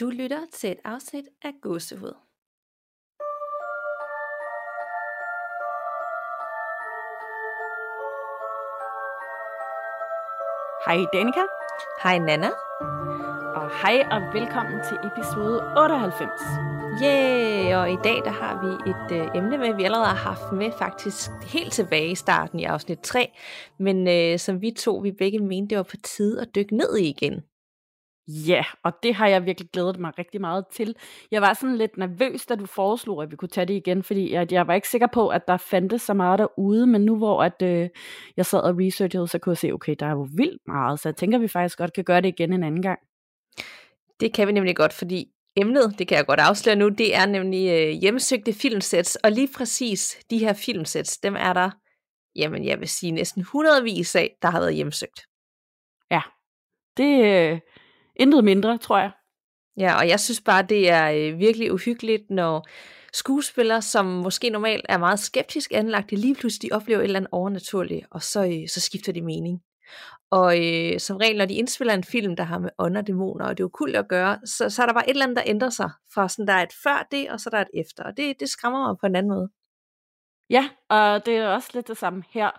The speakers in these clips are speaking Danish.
Du lytter til et afsnit af Gåsehud. Hej Danika. Hej Nana. Og hej og velkommen til episode 98. Yay! Og i dag der har vi et øh, emne med, vi allerede har haft med faktisk helt tilbage i starten i afsnit 3, men øh, som vi to, vi begge mente, det var på tide at dykke ned i igen. Ja, og det har jeg virkelig glædet mig rigtig meget til. Jeg var sådan lidt nervøs, da du foreslog, at vi kunne tage det igen, fordi jeg, jeg var ikke sikker på, at der fandtes så meget derude, men nu hvor at, øh, jeg sad og researchede, så kunne jeg se, okay, der er jo vildt meget, så jeg tænker, at vi faktisk godt kan gøre det igen en anden gang. Det kan vi nemlig godt, fordi emnet, det kan jeg godt afsløre nu, det er nemlig øh, hjemmesøgte filmsets, og lige præcis de her filmsets, dem er der, jamen jeg vil sige næsten hundredvis af, der har været hjemmesøgt. Ja, det, øh, Intet mindre, tror jeg. Ja, og jeg synes bare, det er øh, virkelig uhyggeligt, når skuespillere, som måske normalt er meget skeptisk anlagte, lige pludselig oplever et eller andet overnaturligt, og så, øh, så skifter de mening. Og øh, som regel, når de indspiller en film, der har med ånder, dæmoner og det er kult at gøre, så, så er der bare et eller andet, der ændrer sig. Fra sådan, der er et før det, og så der er et efter. Og det, det skræmmer mig på en anden måde. Ja, og det er også lidt det samme her.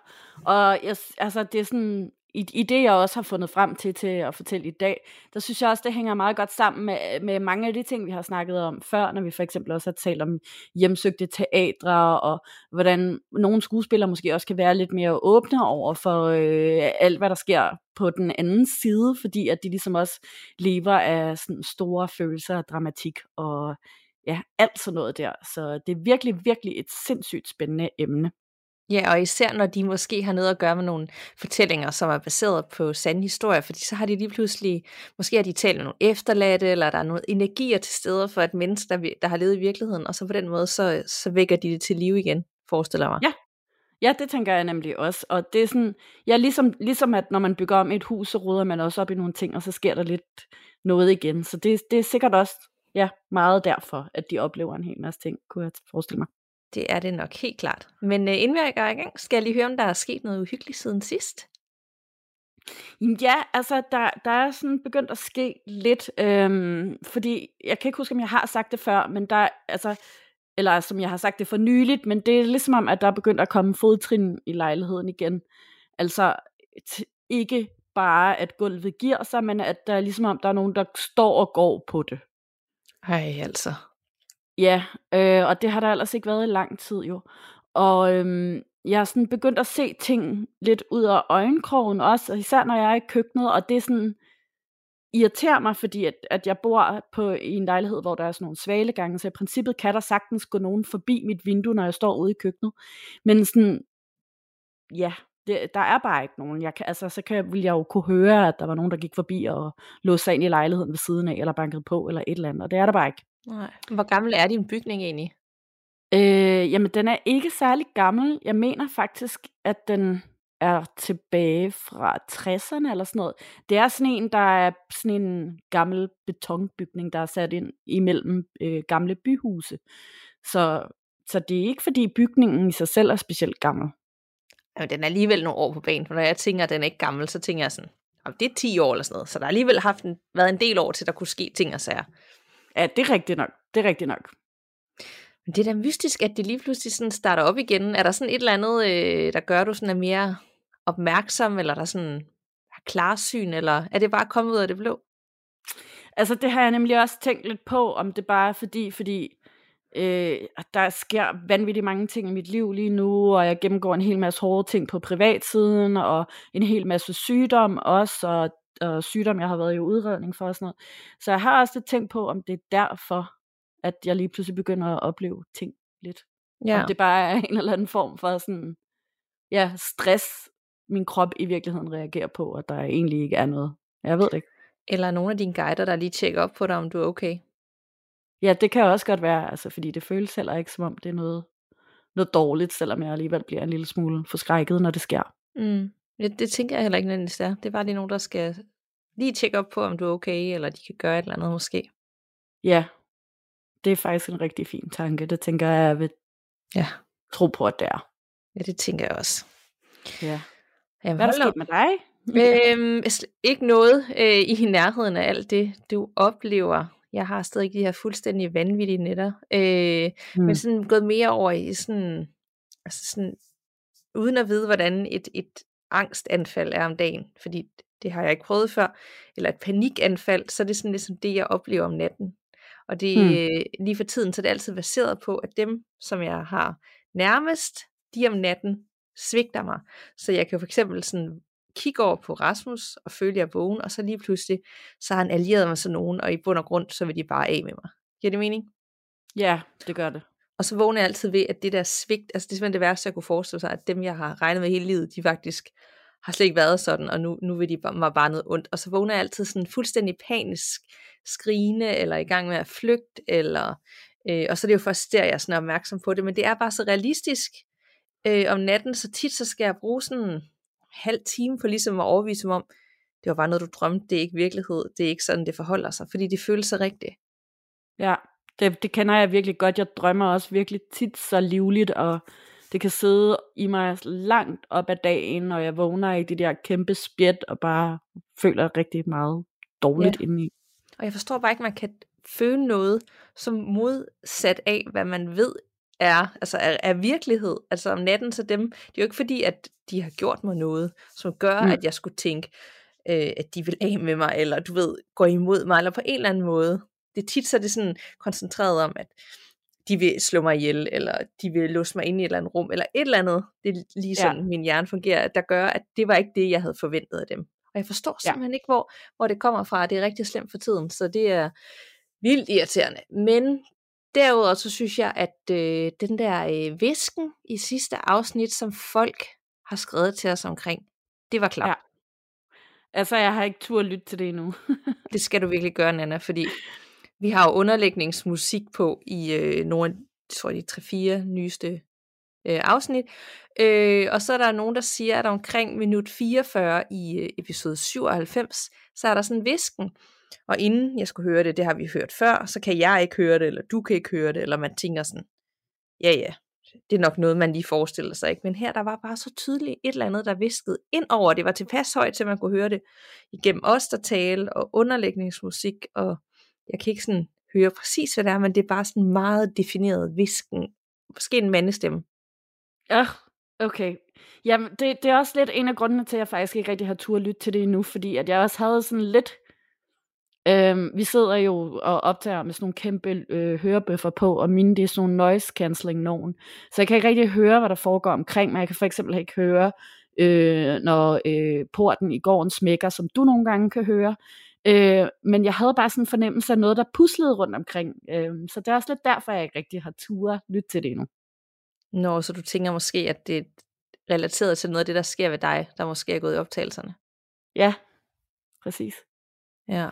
Og jeg, altså, det er sådan, i, i det, jeg også har fundet frem til til at fortælle i dag, der synes jeg også, det hænger meget godt sammen med, med mange af de ting, vi har snakket om før, når vi for eksempel også har talt om hjemsøgte teatre, og hvordan nogle skuespillere måske også kan være lidt mere åbne over for øh, alt, hvad der sker på den anden side, fordi at de ligesom også lever af sådan store følelser og dramatik, og ja, alt sådan noget der. Så det er virkelig, virkelig et sindssygt spændende emne. Ja, og især når de måske har noget at gøre med nogle fortællinger, som er baseret på sande historier, fordi så har de lige pludselig, måske har de talt med nogle efterladte, eller der er nogle energier til steder for et menneske, der, der har levet i virkeligheden, og så på den måde, så, så vækker de det til live igen, forestiller mig. Ja, Ja, det tænker jeg nemlig også. Og det er sådan, ja, ligesom, ligesom at når man bygger om et hus, så ruder man også op i nogle ting, og så sker der lidt noget igen. Så det, det er sikkert også ja, meget derfor, at de oplever en hel masse ting, kunne jeg forestille mig. Det er det nok helt klart. Men øh, inden vi går i gang, skal jeg lige høre, om der er sket noget uhyggeligt siden sidst? Ja, altså der, der er sådan begyndt at ske lidt, øhm, fordi jeg kan ikke huske, om jeg har sagt det før, men der altså, eller som jeg har sagt det for nyligt, men det er ligesom om, at der er begyndt at komme fodtrin i lejligheden igen. Altså t- ikke bare, at gulvet giver sig, men at der er ligesom om, der er nogen, der står og går på det. Ej, altså. Ja, øh, og det har der ellers ikke været i lang tid jo. Og øhm, jeg er sådan begyndt at se ting lidt ud af øjenkrogen også, og især når jeg er i køkkenet, og det er sådan irriterer mig, fordi at, at jeg bor på i en lejlighed, hvor der er sådan nogle svalegange, så i princippet kan der sagtens gå nogen forbi mit vindue, når jeg står ude i køkkenet. Men sådan, ja, det, der er bare ikke nogen. Jeg kan, altså, så kan, ville jeg jo kunne høre, at der var nogen, der gik forbi og låste sig ind i lejligheden ved siden af, eller bankede på, eller et eller andet, og det er der bare ikke. Nej. Hvor gammel er din bygning egentlig? Øh, jamen, den er ikke særlig gammel. Jeg mener faktisk, at den er tilbage fra 60'erne eller sådan noget. Det er sådan en, der er sådan en gammel betonbygning, der er sat ind imellem øh, gamle byhuse. Så, så det er ikke, fordi bygningen i sig selv er specielt gammel. Jamen, den er alligevel nogle år på banen, for når jeg tænker, at den er ikke gammel, så tænker jeg sådan, om det er 10 år eller sådan noget. Så der har alligevel haft en, været en del år til, der kunne ske ting og sager. Ja, det er rigtigt nok. Det er rigtigt nok. Men det er da mystisk, at det lige pludselig sådan starter op igen. Er der sådan et eller andet, øh, der gør, du sådan er mere opmærksom, eller der sådan har klarsyn, eller er det bare kommet ud af det blå? Altså det har jeg nemlig også tænkt lidt på, om det bare er fordi, fordi øh, der sker vanvittigt mange ting i mit liv lige nu, og jeg gennemgår en hel masse hårde ting på privatsiden, og en hel masse sygdom også, og, og sygdom, jeg har været i udredning for og sådan noget. Så jeg har også lidt tænkt på, om det er derfor, at jeg lige pludselig begynder at opleve ting lidt. Ja. Om det bare er en eller anden form for sådan, ja, stress, min krop i virkeligheden reagerer på, at der egentlig ikke er noget. Jeg ved det ikke. Eller nogle af dine guider, der lige tjekker op på dig, om du er okay. Ja, det kan også godt være, altså, fordi det føles heller ikke, som om det er noget, noget dårligt, selvom jeg alligevel bliver en lille smule forskrækket, når det sker. Mm. Ja, det tænker jeg heller ikke nødvendigvis det er. Det er bare lige nogen, der skal lige tjekke op på, om du er okay, eller de kan gøre et eller andet måske. Ja, det er faktisk en rigtig fin tanke. Det tænker jeg, jeg vil ja. tro på, at det er. Ja, det tænker jeg også. Ja. Jamen, Hvad er der sket med dig? Øhm, ikke noget øh, i nærheden af alt det, du oplever Jeg har stadig de her fuldstændig vanvittige nætter. Øh, mm. Men sådan gået mere over i sådan, altså sådan, uden at vide, hvordan et, et angstanfald er om dagen, fordi det har jeg ikke prøvet før, eller et panikanfald, så er det sådan ligesom det, jeg oplever om natten. Og det mm. lige for tiden, så er det altid baseret på, at dem, som jeg har nærmest, de om natten svigter mig. Så jeg kan for eksempel sådan kigge over på Rasmus og føle, at jeg er vågen, og så lige pludselig, så har han allieret mig sådan nogen, og i bund og grund, så vil de bare af med mig. Giver det mening? Ja, det gør det. Og så vågner jeg altid ved, at det der svigt, altså det er simpelthen det værste, jeg kunne forestille sig, at dem, jeg har regnet med hele livet, de faktisk har slet ikke været sådan, og nu, nu vil de mig bare noget ondt. Og så vågner jeg altid sådan fuldstændig panisk skrigende, eller i gang med at flygte, eller, øh, og så er det jo først der, jeg er sådan opmærksom på det, men det er bare så realistisk øh, om natten, så tit så skal jeg bruge sådan en halv time for ligesom at overvise mig om, det var bare noget, du drømte, det er ikke virkelighed, det er ikke sådan, det forholder sig, fordi det føles så rigtigt. Ja, det, det kender jeg virkelig godt. Jeg drømmer også virkelig tit så livligt, og det kan sidde i mig langt op ad dagen, når jeg vågner i det der kæmpe spjæt, og bare føler rigtig meget dårligt ja. indeni. Og jeg forstår bare ikke, at man kan føle noget som modsat af, hvad man ved er, altså er, er virkelighed. Altså om natten, så dem, det er jo ikke fordi, at de har gjort mig noget, som gør, mm. at jeg skulle tænke, øh, at de vil af med mig, eller du ved, gå imod mig, eller på en eller anden måde. Det er tit så er det sådan koncentreret om, at de vil slå mig ihjel, eller de vil låse mig ind i et eller andet rum, eller et eller andet. Det er lige sådan, ja. min hjerne fungerer, der gør, at det var ikke det, jeg havde forventet af dem. Og jeg forstår simpelthen ja. ikke, hvor, hvor det kommer fra. Det er rigtig slemt for tiden, så det er vildt irriterende. Men derudover så synes jeg, at øh, den der øh, visken i sidste afsnit, som folk har skrevet til os omkring, det var klart. Ja. Altså, jeg har ikke tur at lytte til det endnu. det skal du virkelig gøre, Nana, fordi vi har jo underlægningsmusik på i øh, nogle, jeg tror de 3-4 nyeste øh, afsnit. Øh, og så er der nogen, der siger, at omkring minut 44 i øh, episode 97, så er der sådan visken. Og inden jeg skulle høre det, det har vi hørt før, så kan jeg ikke høre det, eller du kan ikke høre det, eller man tænker sådan, ja ja, det er nok noget, man lige forestiller sig, ikke? Men her, der var bare så tydeligt et eller andet, der viskede ind over. Det var tilpas højt, til man kunne høre det igennem os, der tale, og underlægningsmusik, og jeg kan ikke sådan høre præcis, hvad det er, men det er bare sådan meget defineret visken. Måske en mandestemme. Ja, okay. Jamen, det, det er også lidt en af grundene til, at jeg faktisk ikke rigtig har tur at lytte til det endnu, fordi at jeg også havde sådan lidt... Øhm, vi sidder jo og optager med sådan nogle kæmpe øh, hørebøffer på, og mine det er sådan nogle noise cancelling nogen. Så jeg kan ikke rigtig høre, hvad der foregår omkring mig. Jeg kan for eksempel ikke høre, øh, når øh, porten i gården smækker, som du nogle gange kan høre. Øh, men jeg havde bare sådan en fornemmelse af noget, der puslede rundt omkring. Øh, så det er også lidt derfor, jeg ikke rigtig har tur lytte til det endnu. Nå, så du tænker måske, at det er relateret til noget af det, der sker ved dig, der måske er gået i optagelserne? Ja, præcis. Ja.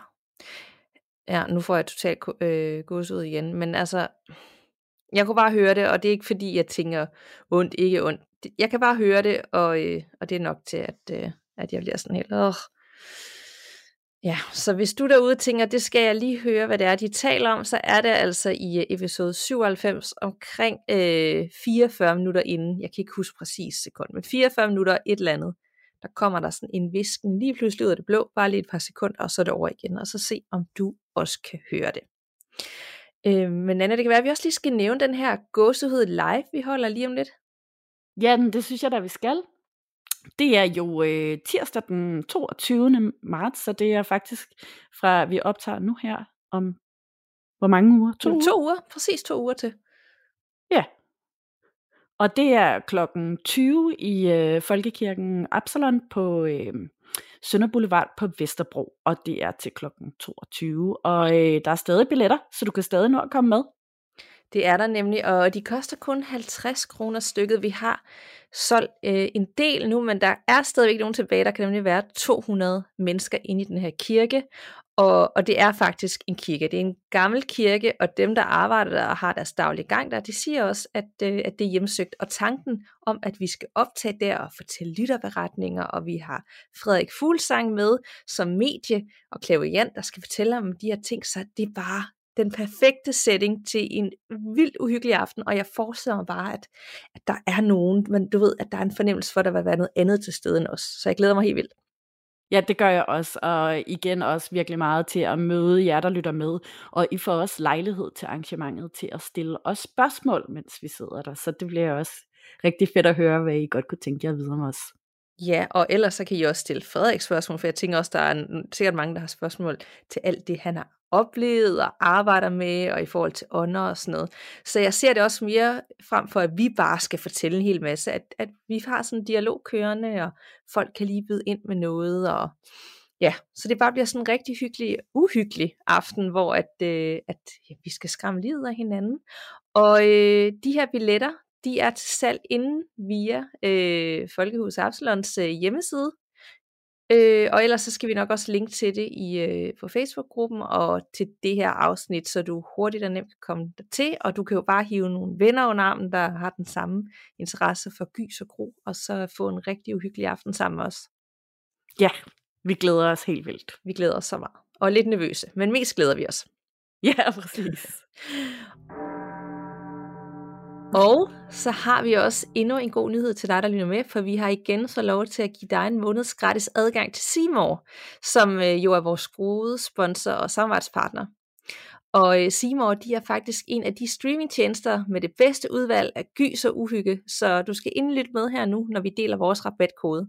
Ja, nu får jeg totalt øh, gås ud igen, men altså, jeg kunne bare høre det, og det er ikke fordi, jeg tænker ondt, ikke ondt. Jeg kan bare høre det, og, øh, og det er nok til, at, øh, at jeg bliver sådan helt, åh, Ja, så hvis du derude tænker, det skal jeg lige høre, hvad det er, de taler om, så er det altså i øh, episode 97 omkring øh, 44 minutter inden, jeg kan ikke huske præcis sekund, men 44 minutter et eller andet, der kommer der sådan en visken lige pludselig ud af det blå, bare lige et par sekunder, og så er det over igen, og så se, om du også kan høre det. Øh, men Anna, det kan være, at vi også lige skal nævne den her gåsehud live, vi holder lige om lidt. Ja, det synes jeg da, vi skal. Det er jo øh, tirsdag den 22. marts, så det er faktisk fra, vi optager nu her om, hvor mange uger? To, uger? to uger, præcis to uger til. Ja. Og det er klokken 20 i øh, Folkekirken Absalon på øh, Sønder Boulevard på Vesterbro, og det er til klokken 22. Og øh, der er stadig billetter, så du kan stadig nå at komme med. Det er der nemlig, og de koster kun 50 kroner stykket. Vi har solgt øh, en del nu, men der er stadigvæk nogen tilbage. Der kan nemlig være 200 mennesker inde i den her kirke, og, og det er faktisk en kirke. Det er en gammel kirke, og dem, der arbejder der og har deres daglige gang der, de siger også, at, øh, at det er hjemsøgt. Og tanken om, at vi skal optage der og fortælle lytterberetninger, og vi har Frederik Fuglsang med som medie, og Claude der skal fortælle om de her ting, så det er bare den perfekte setting til en vildt uhyggelig aften, og jeg forestiller mig bare, at, at der er nogen, men du ved, at der er en fornemmelse for, at der vil være noget andet til stede end os. Så jeg glæder mig helt vildt. Ja, det gør jeg også, og igen også virkelig meget til at møde jer, der lytter med, og I får også lejlighed til arrangementet til at stille os spørgsmål, mens vi sidder der, så det bliver også rigtig fedt at høre, hvad I godt kunne tænke jer at vide om os. Ja, og ellers så kan I også stille Frederik spørgsmål, for jeg tænker også, der er sikkert mange, der har spørgsmål til alt det, han har oplevet og arbejder med, og i forhold til ånder og sådan noget. Så jeg ser det også mere frem for, at vi bare skal fortælle en hel masse, at, at vi har sådan en dialog kørende, og folk kan lige byde ind med noget, og ja, så det bare bliver sådan en rigtig hyggelig, uhyggelig aften, hvor at, øh, at ja, vi skal skræmme livet af hinanden. Og øh, de her billetter, de er til salg inden via øh, Folkehus Absalons øh, hjemmeside. Øh, og ellers så skal vi nok også linke til det i øh, på Facebook-gruppen og til det her afsnit, så du hurtigt og nemt kan komme der til, og du kan jo bare hive nogle venner under armen, der har den samme interesse for gys og gro, og så få en rigtig uhyggelig aften sammen os. Ja, vi glæder os helt vildt. Vi glæder os så meget. Og lidt nervøse, men mest glæder vi os. Ja, præcis. Og så har vi også endnu en god nyhed til dig, der lytter med, for vi har igen så lov til at give dig en måneds gratis adgang til Seymour, som øh, jo er vores gode sponsor og samarbejdspartner. Og øh, Seymour, de er faktisk en af de streamingtjenester med det bedste udvalg af gys og uhygge, så du skal indlytte med her nu, når vi deler vores rabatkode.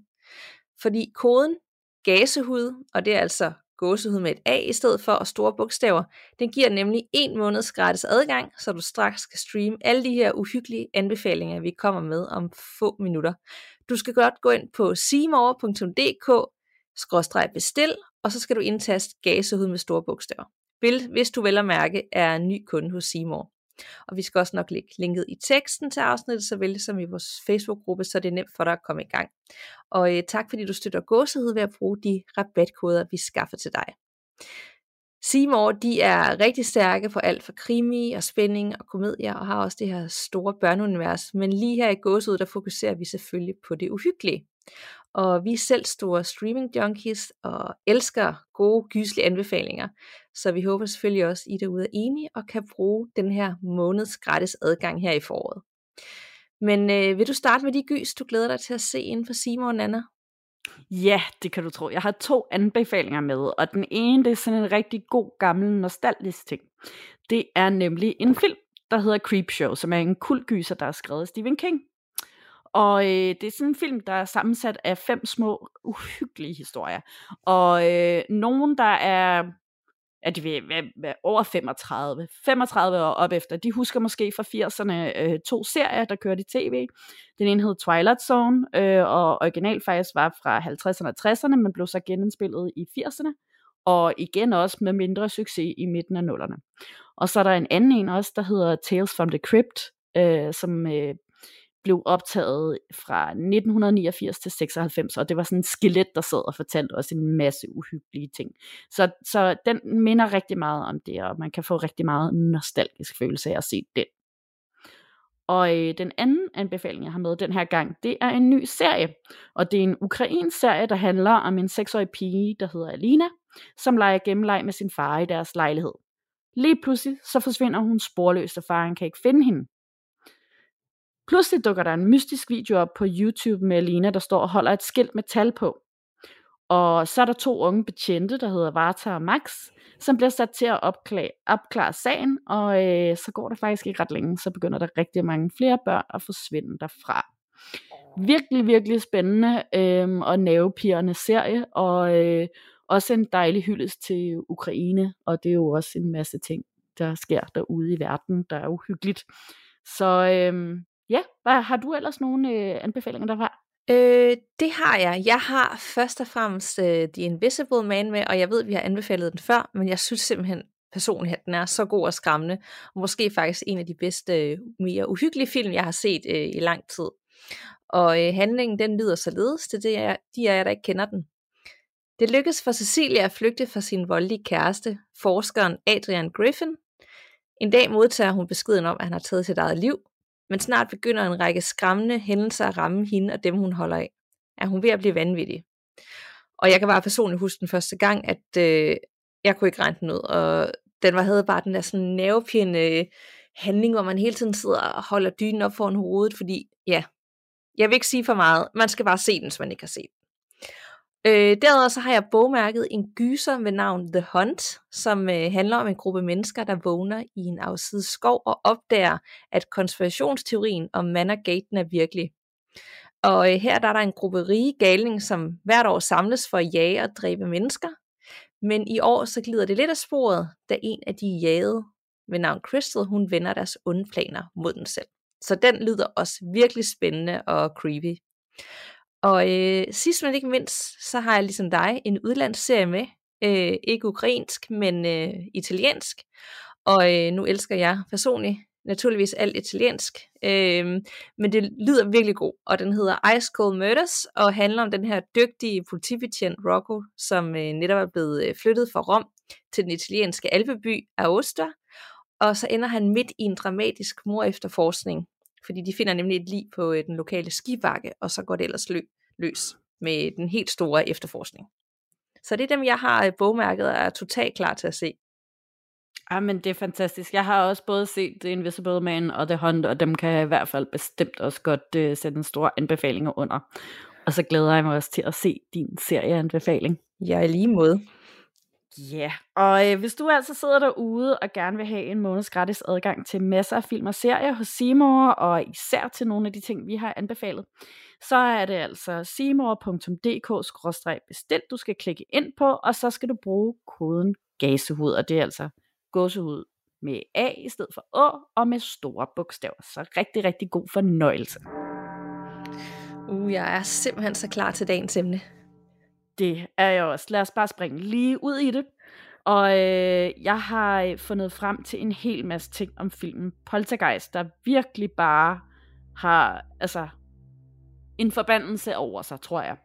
Fordi koden gasehud, og det er altså gåsehud med et A i stedet for og store bogstaver. Den giver nemlig en måneds gratis adgang, så du straks kan streame alle de her uhyggelige anbefalinger, vi kommer med om få minutter. Du skal godt gå ind på simor.dk bestil, og så skal du indtaste gasehud med store bogstaver. Hvis du vel at mærke er ny kunde hos Simor. Og vi skal også nok lægge linket i teksten til afsnittet, såvel som i vores Facebook-gruppe, så det er nemt for dig at komme i gang. Og øh, tak fordi du støtter gåsehud ved at bruge de rabatkoder, vi skaffer til dig. Seymour, de er rigtig stærke på alt fra krimi og spænding og komedier, og har også det her store børneunivers. Men lige her i gåsehud, der fokuserer vi selvfølgelig på det uhyggelige. Og vi er selv store streaming junkies og elsker gode, gyslige anbefalinger. Så vi håber selvfølgelig også, at I derude er enige og kan bruge den her måneds gratis adgang her i foråret. Men øh, vil du starte med de gys, du glæder dig til at se inden for Simon Anna? Ja, det kan du tro. Jeg har to anbefalinger med, og den ene det er sådan en rigtig god gammel nostalgisk ting. Det er nemlig en film, der hedder Creepshow, som er en kultgyser, der er skrevet af Stephen King. Og øh, det er sådan en film, der er sammensat af fem små, uhyggelige historier. Og øh, nogen, der er at de vil være over 35, 35 år op efter. De husker måske fra 80'erne øh, to serier, der kørte i tv. Den ene hed Twilight Zone, øh, og original faktisk var fra 50'erne og 60'erne, men blev så genindspillet i 80'erne. Og igen også med mindre succes i midten af nullerne. Og så er der en anden en også, der hedder Tales from the Crypt, øh, som øh, blev optaget fra 1989 til 96, og det var sådan en skelet, der sad og fortalte os en masse uhyggelige ting. Så, så den minder rigtig meget om det, og man kan få rigtig meget nostalgisk følelse af at se den. Og øh, den anden anbefaling, jeg har med den her gang, det er en ny serie. Og det er en ukrainsk serie, der handler om en seksårig pige, der hedder Alina, som leger gennemleg med sin far i deres lejlighed. Lige pludselig så forsvinder hun sporløst, og faren kan ikke finde hende. Pludselig dukker der en mystisk video op på YouTube med Alina, der står og holder et skilt med tal på. Og så er der to unge betjente, der hedder Varta og Max, som bliver sat til at opklare, opklare sagen, og øh, så går der faktisk ikke ret længe, så begynder der rigtig mange flere børn at forsvinde derfra. Virkelig, virkelig spændende øh, og nervepirrende serie, og øh, også en dejlig hyldest til Ukraine, og det er jo også en masse ting, der sker derude i verden, der er uhyggeligt. Så øh, Ja, hvad, har du ellers nogle øh, anbefalinger derfra? Øh, det har jeg. Jeg har først og fremmest øh, The Invisible Man med, og jeg ved, at vi har anbefalet den før, men jeg synes simpelthen personligt, at den er så god og skræmmende, og måske faktisk en af de bedste, øh, mere uhyggelige film, jeg har set øh, i lang tid. Og øh, handlingen, den lyder således til det, er, de af jer, der ikke kender den. Det lykkes for Cecilia at flygte fra sin voldelige kæreste, forskeren Adrian Griffin. En dag modtager hun beskeden om, at han har taget sit eget liv, men snart begynder en række skræmmende hændelser at ramme hende og dem, hun holder af. Er hun ved at blive vanvittig? Og jeg kan bare personligt huske den første gang, at øh, jeg kunne ikke regne den ud, og den var, havde bare den der sådan nervepirrende øh, handling, hvor man hele tiden sidder og holder dynen op foran hovedet, fordi ja, jeg vil ikke sige for meget, man skal bare se den, hvis man ikke har set Øh, derudover så har jeg bogmærket en gyser ved navn The Hunt, som øh, handler om en gruppe mennesker, der vågner i en afsides skov og opdager, at konspirationsteorien om Mannergaten er virkelig. Og øh, her der er der en gruppe rige galning, som hvert år samles for at jage og dræbe mennesker. Men i år så glider det lidt af sporet, da en af de jagede ved navn Crystal, hun vender deres onde planer mod den selv. Så den lyder også virkelig spændende og creepy. Og øh, sidst men ikke mindst, så har jeg ligesom dig en udlandsserie med. Øh, ikke ukrainsk, men øh, italiensk. Og øh, nu elsker jeg personligt naturligvis alt italiensk. Øh, men det lyder virkelig god, og den hedder Ice Cold Murders, og handler om den her dygtige politibetjent Rocco, som øh, netop er blevet øh, flyttet fra Rom til den italienske alpeby Aosta, og så ender han midt i en dramatisk mor efterforskning, fordi de finder nemlig et lig på øh, den lokale skibakke, og så går det ellers lø- løs med den helt store efterforskning. Så det er dem, jeg har øh, bogmærket og er totalt klar til at se. Ja, men det er fantastisk. Jeg har også både set The Invisible Man og The Hunt, og dem kan jeg i hvert fald bestemt også godt uh, sætte en stor anbefaling under. Og så glæder jeg mig også til at se din serieanbefaling. Ja, i lige måde. Ja, yeah. og øh, hvis du altså sidder derude og gerne vil have en måneds gratis adgang til masser af film og serier hos Seymour, og især til nogle af de ting, vi har anbefalet, så er det altså seymour.dk-bestil, du skal klikke ind på, og så skal du bruge koden GASEHUD, og det er altså gåsehud med A i stedet for Å, og med store bogstaver. Så rigtig, rigtig god fornøjelse. Uh, jeg er simpelthen så klar til dagens emne. Det er jeg også. Lad os bare springe lige ud i det. Og øh, jeg har øh, fundet frem til en hel masse ting om filmen Poltergeist, der virkelig bare har altså en forbandelse over sig, tror jeg.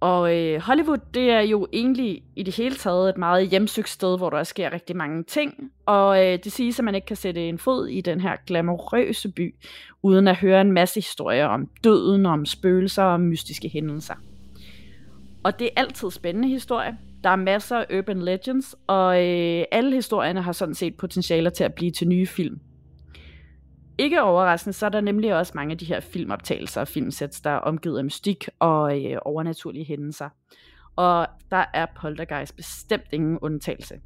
Og øh, Hollywood, det er jo egentlig i det hele taget et meget hjemsøgt sted, hvor der sker rigtig mange ting. Og øh, det siges, at man ikke kan sætte en fod i den her glamourøse by, uden at høre en masse historier om døden, om spøgelser og mystiske hændelser. Og det er altid spændende historie. Der er masser af urban legends, og øh, alle historierne har sådan set potentialer til at blive til nye film. Ikke overraskende, så er der nemlig også mange af de her filmoptagelser og filmsets, der er omgivet af mystik og øh, overnaturlige hændelser. Og der er Poltergeist bestemt ingen undtagelse.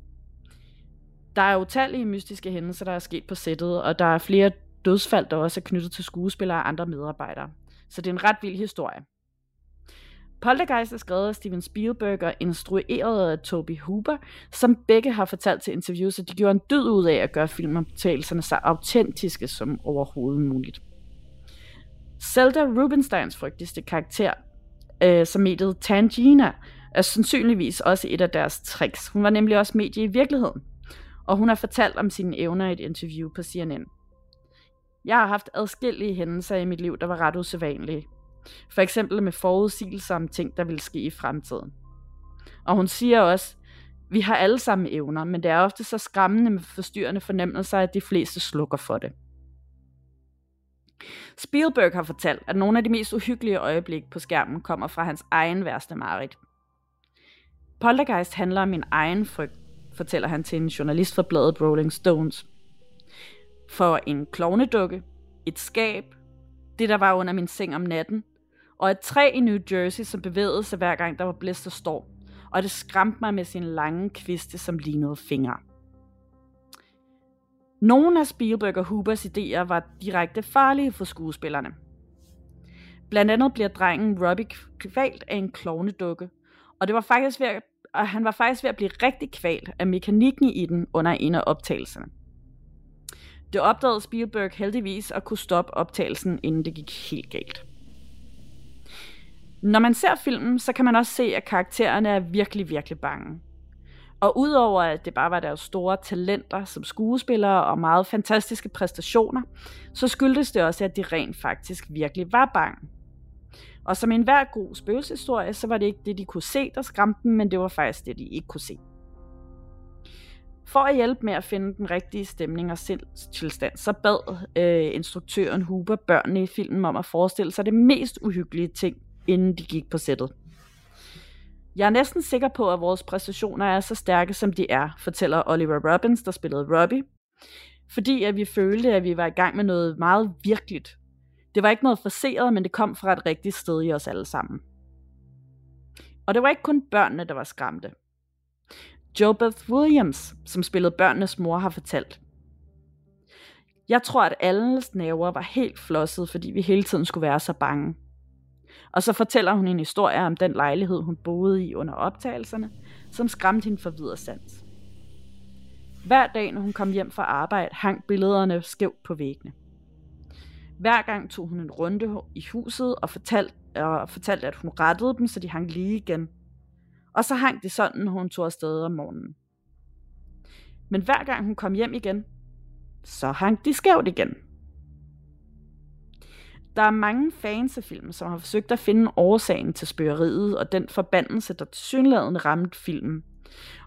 Der er utallige mystiske hændelser, der er sket på sættet, og der er flere dødsfald, der også er knyttet til skuespillere og andre medarbejdere. Så det er en ret vild historie. Poltergeist er skrevet af Steven Spielberg og instrueret af Toby Hooper, som begge har fortalt til interviews, at de gjorde en død ud af at gøre filmoptagelserne så autentiske som overhovedet muligt. Zelda Rubinsteins frygtigste karakter, øh, som mediet Tangina, er sandsynligvis også et af deres tricks. Hun var nemlig også medie i virkeligheden, og hun har fortalt om sine evner i et interview på CNN. Jeg har haft adskillige hændelser i mit liv, der var ret usædvanlige, for eksempel med forudsigelser om ting, der vil ske i fremtiden. Og hun siger også, vi har alle sammen evner, men det er ofte så skræmmende med forstyrrende fornemmelser, at de fleste slukker for det. Spielberg har fortalt, at nogle af de mest uhyggelige øjeblikke på skærmen kommer fra hans egen værste mareridt. Poltergeist handler om min egen frygt, fortæller han til en journalist fra bladet Rolling Stones. For en klovnedukke, et skab, det der var under min seng om natten, og et træ i New Jersey, som bevægede sig hver gang der var blæst og storm, og det skræmte mig med sine lange kviste, som lignede fingre. Nogle af Spielberg og Hoopers idéer var direkte farlige for skuespillerne. Blandt andet bliver drengen Robbie kvalt af en klovnedukke, og det var faktisk ved at, og han var faktisk ved at blive rigtig kvalt af mekanikken i den under en af optagelserne. Det opdagede Spielberg heldigvis at kunne stoppe optagelsen, inden det gik helt galt. Når man ser filmen, så kan man også se, at karaktererne er virkelig, virkelig bange. Og udover at det bare var deres store talenter som skuespillere og meget fantastiske præstationer, så skyldtes det også, at de rent faktisk virkelig var bange. Og som enhver god spøgelseshistorie, så var det ikke det, de kunne se, der skræmte dem, men det var faktisk det, de ikke kunne se. For at hjælpe med at finde den rigtige stemning og sindstilstand, så bad øh, instruktøren Huber børnene i filmen om at forestille sig det mest uhyggelige ting, inden de gik på sættet. Jeg er næsten sikker på, at vores præstationer er så stærke, som de er, fortæller Oliver Robbins, der spillede Robbie. Fordi at vi følte, at vi var i gang med noget meget virkeligt. Det var ikke noget forseret, men det kom fra et rigtigt sted i os alle sammen. Og det var ikke kun børnene, der var skræmte. Joe Beth Williams, som spillede børnenes mor, har fortalt. Jeg tror, at alles naver var helt flosset, fordi vi hele tiden skulle være så bange. Og så fortæller hun en historie om den lejlighed, hun boede i under optagelserne, som skræmte hende for videre sans. Hver dag, når hun kom hjem fra arbejde, hang billederne skævt på væggene. Hver gang tog hun en runde i huset og fortalte, og fortalte, at hun rettede dem, så de hang lige igen. Og så hang det sådan, når hun tog afsted om morgenen. Men hver gang hun kom hjem igen, så hang de skævt igen. Der er mange fans af filmen, som har forsøgt at finde årsagen til spørgeriet og den forbandelse, der tilsyneladende ramte filmen.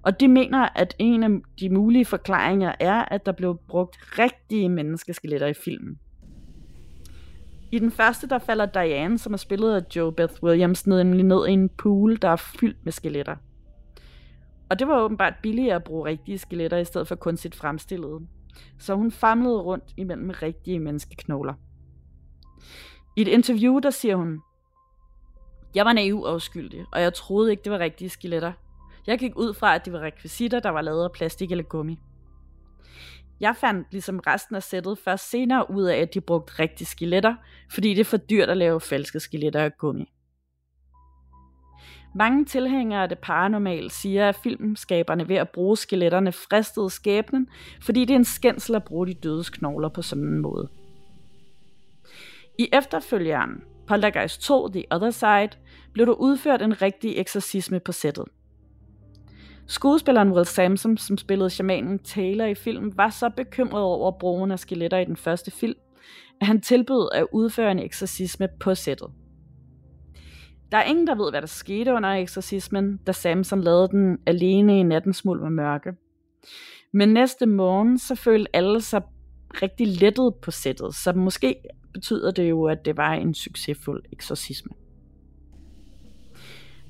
Og de mener, at en af de mulige forklaringer er, at der blev brugt rigtige menneskeskeletter i filmen. I den første, der falder Diane, som er spillet af Joe Beth Williams, nemlig ned i en pool, der er fyldt med skeletter. Og det var åbenbart billigere at bruge rigtige skeletter, i stedet for kunstigt fremstillede. Så hun famlede rundt imellem rigtige menneskeknogler. I et interview, der siger hun, Jeg var naiv og uskyldig, og jeg troede ikke, det var rigtige skeletter. Jeg gik ud fra, at det var rekvisitter, der var lavet af plastik eller gummi. Jeg fandt ligesom resten af sættet først senere ud af, at de brugte rigtige skeletter, fordi det er for dyrt at lave falske skeletter af gummi. Mange tilhængere af det paranormale siger, at filmskaberne ved at bruge skeletterne fristede skæbnen, fordi det er en skændsel at bruge de dødes knogler på sådan en måde. I efterfølgeren, Poltergeist 2 The Other Side, blev der udført en rigtig eksorcisme på sættet. Skuespilleren Will Sampson, som spillede shamanen Taylor i filmen, var så bekymret over brugen af skeletter i den første film, at han tilbød at udføre en eksorcisme på sættet. Der er ingen, der ved, hvad der skete under eksorcismen, da Samson lavede den alene i nattens mulm og mørke. Men næste morgen, så følte alle sig rigtig lettet på sættet, så måske betyder det jo, at det var en succesfuld eksorcisme.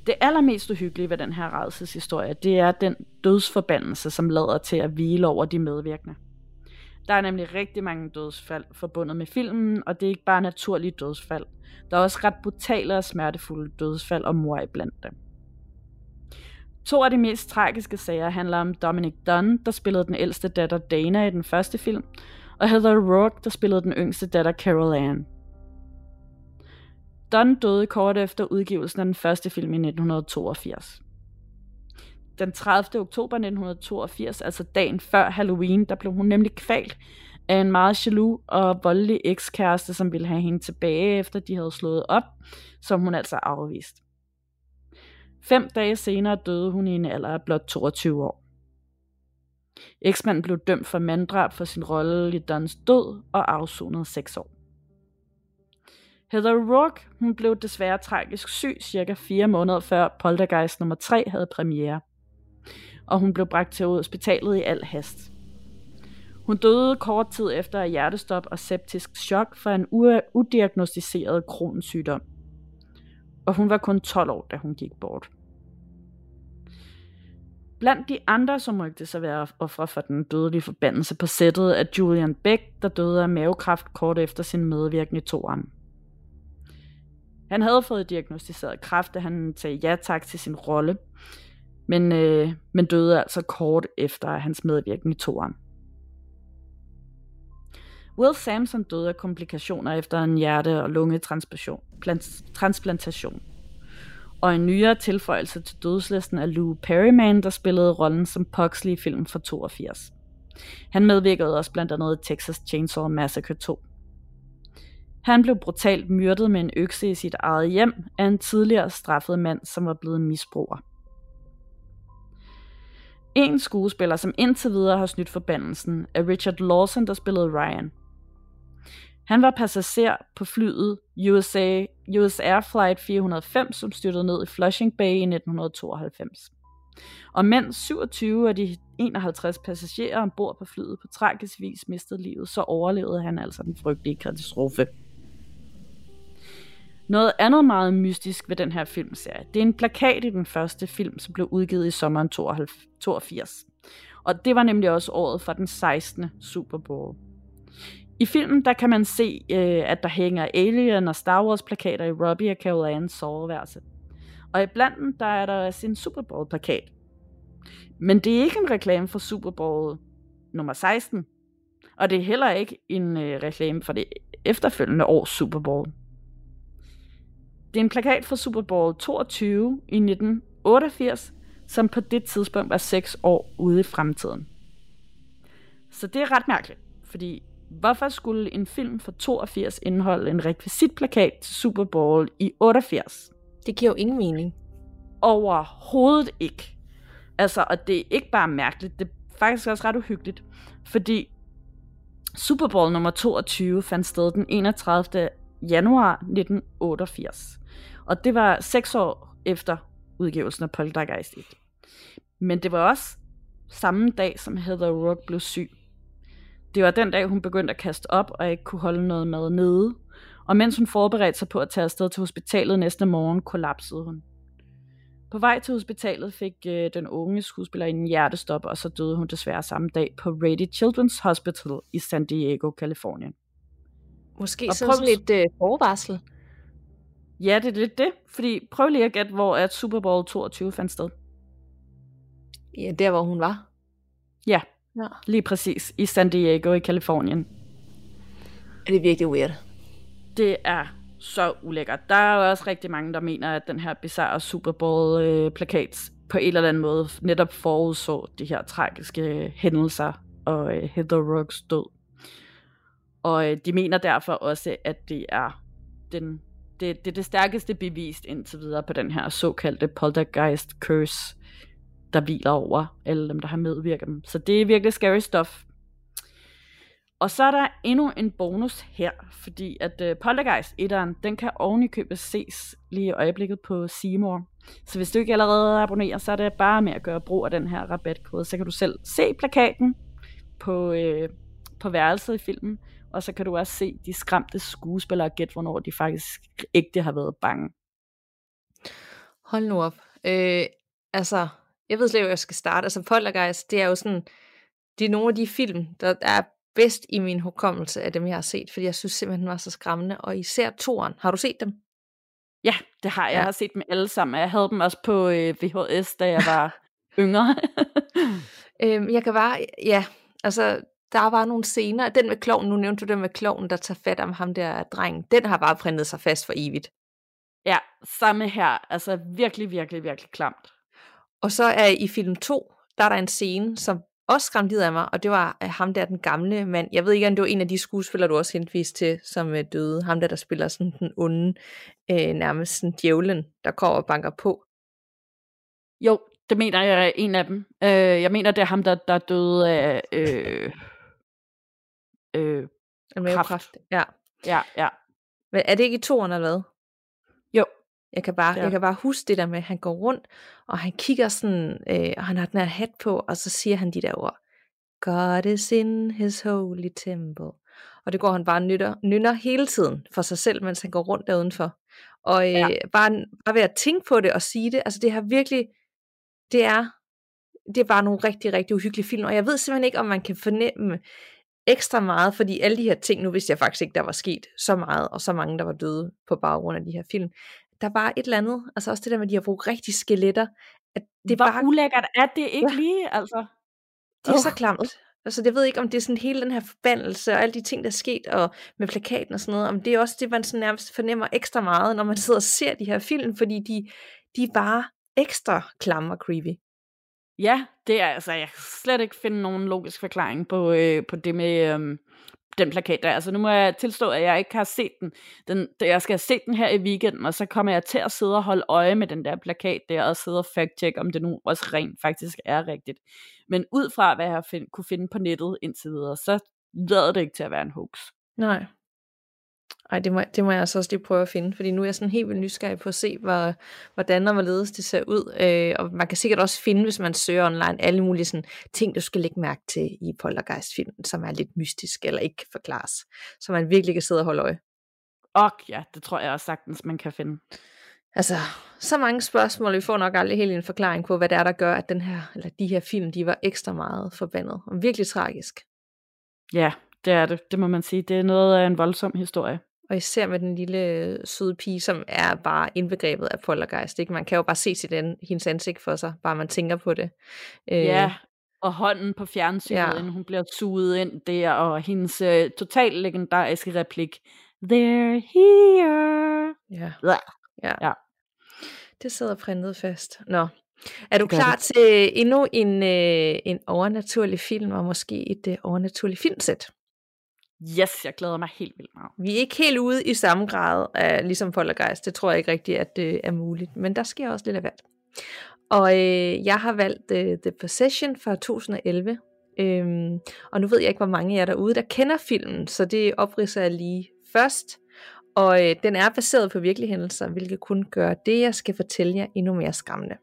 Det allermest uhyggelige ved den her redselshistorie, det er den dødsforbandelse, som lader til at hvile over de medvirkende. Der er nemlig rigtig mange dødsfald forbundet med filmen, og det er ikke bare naturlige dødsfald. Der er også ret brutale og smertefulde dødsfald og mor iblandt dem. To af de mest tragiske sager handler om Dominic Dunn, der spillede den ældste datter Dana i den første film, og Heather Rourke, der spillede den yngste datter Carol Ann. Dunn døde kort efter udgivelsen af den første film i 1982. Den 30. oktober 1982, altså dagen før Halloween, der blev hun nemlig kvalt af en meget jaloux og voldelig ekskæreste, som ville have hende tilbage, efter de havde slået op, som hun altså afvist. Fem dage senere døde hun i en alder af blot 22 år. Eksmanden blev dømt for manddrab for sin rolle i Dons død og afsonede 6 år. Heather Rourke hun blev desværre tragisk syg cirka 4 måneder før Poltergeist nummer 3 havde premiere. Og hun blev bragt til hospitalet i al hast. Hun døde kort tid efter hjertestop og septisk chok for en udiagnostiseret kronsygdom. Og hun var kun 12 år, da hun gik bort. Blandt de andre, som rygte sig være ofre for den dødelige forbandelse på sættet, er Julian Beck, der døde af mavekræft kort efter sin medvirkning i toren. Han havde fået diagnostiseret kræft, da han sagde ja tak til sin rolle, men, øh, men døde altså kort efter hans medvirkning i toren. Will Sampson døde af komplikationer efter en hjerte- og lungetransplantation. Og en nyere tilføjelse til dødslisten er Lou Perryman, der spillede rollen som Pugsley i filmen fra 82. Han medvirkede også blandt andet i Texas Chainsaw Massacre 2. Han blev brutalt myrdet med en økse i sit eget hjem af en tidligere straffet mand, som var blevet misbruger. En skuespiller, som indtil videre har snydt forbandelsen, er Richard Lawson, der spillede Ryan. Han var passager på flyet USA, US Air Flight 405, som styrtede ned i Flushing Bay i 1992. Og mens 27 af de 51 passagerer ombord på flyet på tragisk vis mistede livet, så overlevede han altså den frygtelige katastrofe. Noget andet meget mystisk ved den her filmserie, det er en plakat i den første film, som blev udgivet i sommeren 82. Og det var nemlig også året for den 16. Super Bowl. I filmen der kan man se, øh, at der hænger Alien og Star Wars plakater i Robbie og Carol Anns soveværelse. Og iblandt dem, der er der også en Super Bowl-plakat. Men det er ikke en reklame for Super Bowl nummer 16. Og det er heller ikke en øh, reklame for det efterfølgende års Super Bowl. Det er en plakat for Super Bowl 22 i 1988, som på det tidspunkt var 6 år ude i fremtiden. Så det er ret mærkeligt, fordi hvorfor skulle en film fra 82 indeholde en rekvisitplakat til Super Bowl i 88? Det giver jo ingen mening. Overhovedet ikke. Altså, og det er ikke bare mærkeligt, det er faktisk også ret uhyggeligt, fordi Super Bowl nummer 22 fandt sted den 31. januar 1988. Og det var seks år efter udgivelsen af Poltergeist 1. Men det var også samme dag, som Heather Rourke blev syg. Det var den dag, hun begyndte at kaste op og ikke kunne holde noget mad nede. Og mens hun forberedte sig på at tage afsted til hospitalet næste morgen, kollapsede hun. På vej til hospitalet fik øh, den unge skuespiller en hjertestop, og så døde hun desværre samme dag på Rady Children's Hospital i San Diego, Kalifornien. Måske og sådan prøv... lidt øh, forvarsel. Ja, det er lidt det. Fordi prøv lige at gætte, hvor at Super Bowl 22 fandt sted. Ja, der hvor hun var. Ja, ja. lige præcis. I San Diego i Kalifornien. Er det virkelig weird? Det er så ulækkert. Der er jo også rigtig mange, der mener, at den her bizarre Super Bowl-plakat øh, på en eller anden måde netop forudså de her tragiske hændelser og øh, Heather Rourke's død. Og øh, de mener derfor også, at det er den det, det det stærkeste bevis indtil videre på den her såkaldte poltergeist curse, der hviler over alle dem, der har medvirket dem. Så det er virkelig scary stuff. Og så er der endnu en bonus her, fordi at uh, Poltergeist 1'eren, den kan ovenikøbet ses lige i øjeblikket på Seymour. Så hvis du ikke allerede abonnerer, så er det bare med at gøre brug af den her rabatkode. Så kan du selv se plakaten på, uh, på værelset i filmen, og så kan du også se de skræmte skuespillere gætte, hvornår de faktisk ægte har været bange. Hold nu op. Øh, altså, jeg ved slet ikke, hvor jeg skal starte. Altså, Poltergeist, det er jo sådan, det er nogle af de film, der er bedst i min hukommelse af dem, jeg har set, fordi jeg synes simpelthen, den var så skræmmende. Og især toren. Har du set dem? Ja, det har jeg. Ja. Jeg har set dem alle sammen. Jeg havde dem også på øh, VHS, da jeg var yngre. øhm, jeg kan bare, ja, altså, der var nogle scener. Den med kloven, nu nævnte du den med kloven, der tager fat om ham der drengen. Den har bare printet sig fast for evigt. Ja, samme her. Altså virkelig, virkelig, virkelig klamt. Og så er i film 2, der er der en scene, som også skræmte livet af mig, og det var ham der, den gamle mand. Jeg ved ikke, om det var en af de skuespillere, du også henviste til, som øh, døde. Ham der, der spiller sådan den onde, øh, nærmest sådan djævlen, der kommer og banker på. Jo, det mener jeg er en af dem. Øh, jeg mener, det er ham, der, der døde af øh, øh, kraft. Ja. Ja, ja. Men er det ikke i toren eller hvad? Jeg kan, bare, ja. jeg kan bare huske det der med, at han går rundt, og han kigger sådan, øh, og han har den her hat på, og så siger han de der ord. God is in his holy temple. Og det går han bare nytter, nynner hele tiden for sig selv, mens han går rundt der udenfor. Og øh, ja. bare, bare ved at tænke på det og sige det, altså det har virkelig, det er, det er bare nogle rigtig, rigtig uhyggelige film, og jeg ved simpelthen ikke, om man kan fornemme ekstra meget, fordi alle de her ting, nu vidste jeg faktisk ikke, der var sket så meget, og så mange, der var døde på baggrund af de her film. Der var et eller andet, altså også det der med, at de har brugt rigtig skeletter. At det Hvor bare... ulækkert er det ikke ja. lige, altså? Det er oh. så klamt. Altså, jeg ved ikke, om det er sådan hele den her forbandelse, og alle de ting, der er sket, og med plakaten og sådan noget, om det er også det, man sådan nærmest fornemmer ekstra meget, når man sidder og ser de her film, fordi de, de er bare ekstra klamme og creepy. Ja, det er altså, jeg kan slet ikke finde nogen logisk forklaring på, øh, på det med øhm, den plakat der. Altså nu må jeg tilstå, at jeg ikke har set den. den. Jeg skal have set den her i weekenden, og så kommer jeg til at sidde og holde øje med den der plakat der, og sidde og fact-check, om det nu også rent faktisk er rigtigt. Men ud fra, hvad jeg har find, kunne finde på nettet indtil videre, så lader det ikke til at være en hoax. Nej. Ej, det må, det må jeg altså også lige prøve at finde, fordi nu er jeg sådan helt vildt nysgerrig på at se, hvor, hvordan og hvorledes det ser ud. Øh, og man kan sikkert også finde, hvis man søger online, alle mulige sådan, ting, du skal lægge mærke til i Poltergeist-filmen, som er lidt mystisk eller ikke kan forklares. Så man virkelig kan sidde og holde øje. Og ja, det tror jeg også sagtens, man kan finde. Altså, så mange spørgsmål, vi får nok aldrig helt en forklaring på, hvad det er, der gør, at den her, eller de her film, de var ekstra meget forbandet. Og virkelig tragisk. Ja, det er det. Det må man sige. Det er noget af en voldsom historie. Og især med den lille øh, søde pige, som er bare indbegrebet af poltergeist. Ikke? Man kan jo bare se sit an, hendes ansigt for sig, bare man tænker på det. Øh, ja, og hånden på fjernsynet, ja. inden hun bliver suget ind der, og hendes øh, totalt legendariske replik, They're here. Ja. ja. ja. Det sidder printet fast. Nå, er du klar det. til endnu en, øh, en overnaturlig film, og måske et øh, overnaturligt filmsæt? Yes, jeg glæder mig helt vildt meget. Vi er ikke helt ude i samme grad af ligesom Poltergeist. Det tror jeg ikke rigtigt, at det er muligt. Men der sker også lidt af hvert. Og øh, jeg har valgt øh, The Possession fra 2011. Øhm, og nu ved jeg ikke, hvor mange af jer derude, der kender filmen, så det opridser jeg lige først. Og øh, den er baseret på virkelige hændelser, hvilket kun gør det, jeg skal fortælle jer, endnu mere skræmmende.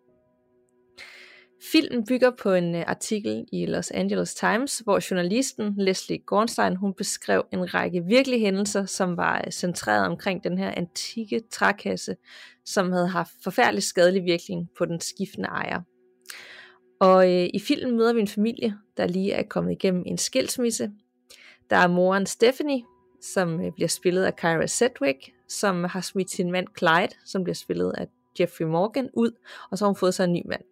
Filmen bygger på en øh, artikel i Los Angeles Times, hvor journalisten Leslie Gornstein hun beskrev en række virkelige hændelser, som var øh, centreret omkring den her antikke trækasse, som havde haft forfærdelig skadelig virkning på den skiftende ejer. Og øh, i filmen møder vi en familie, der lige er kommet igennem en skilsmisse. Der er moren Stephanie, som øh, bliver spillet af Kyra Sedgwick, som har smidt sin mand Clyde, som bliver spillet af Jeffrey Morgan, ud, og så har hun fået sig en ny mand.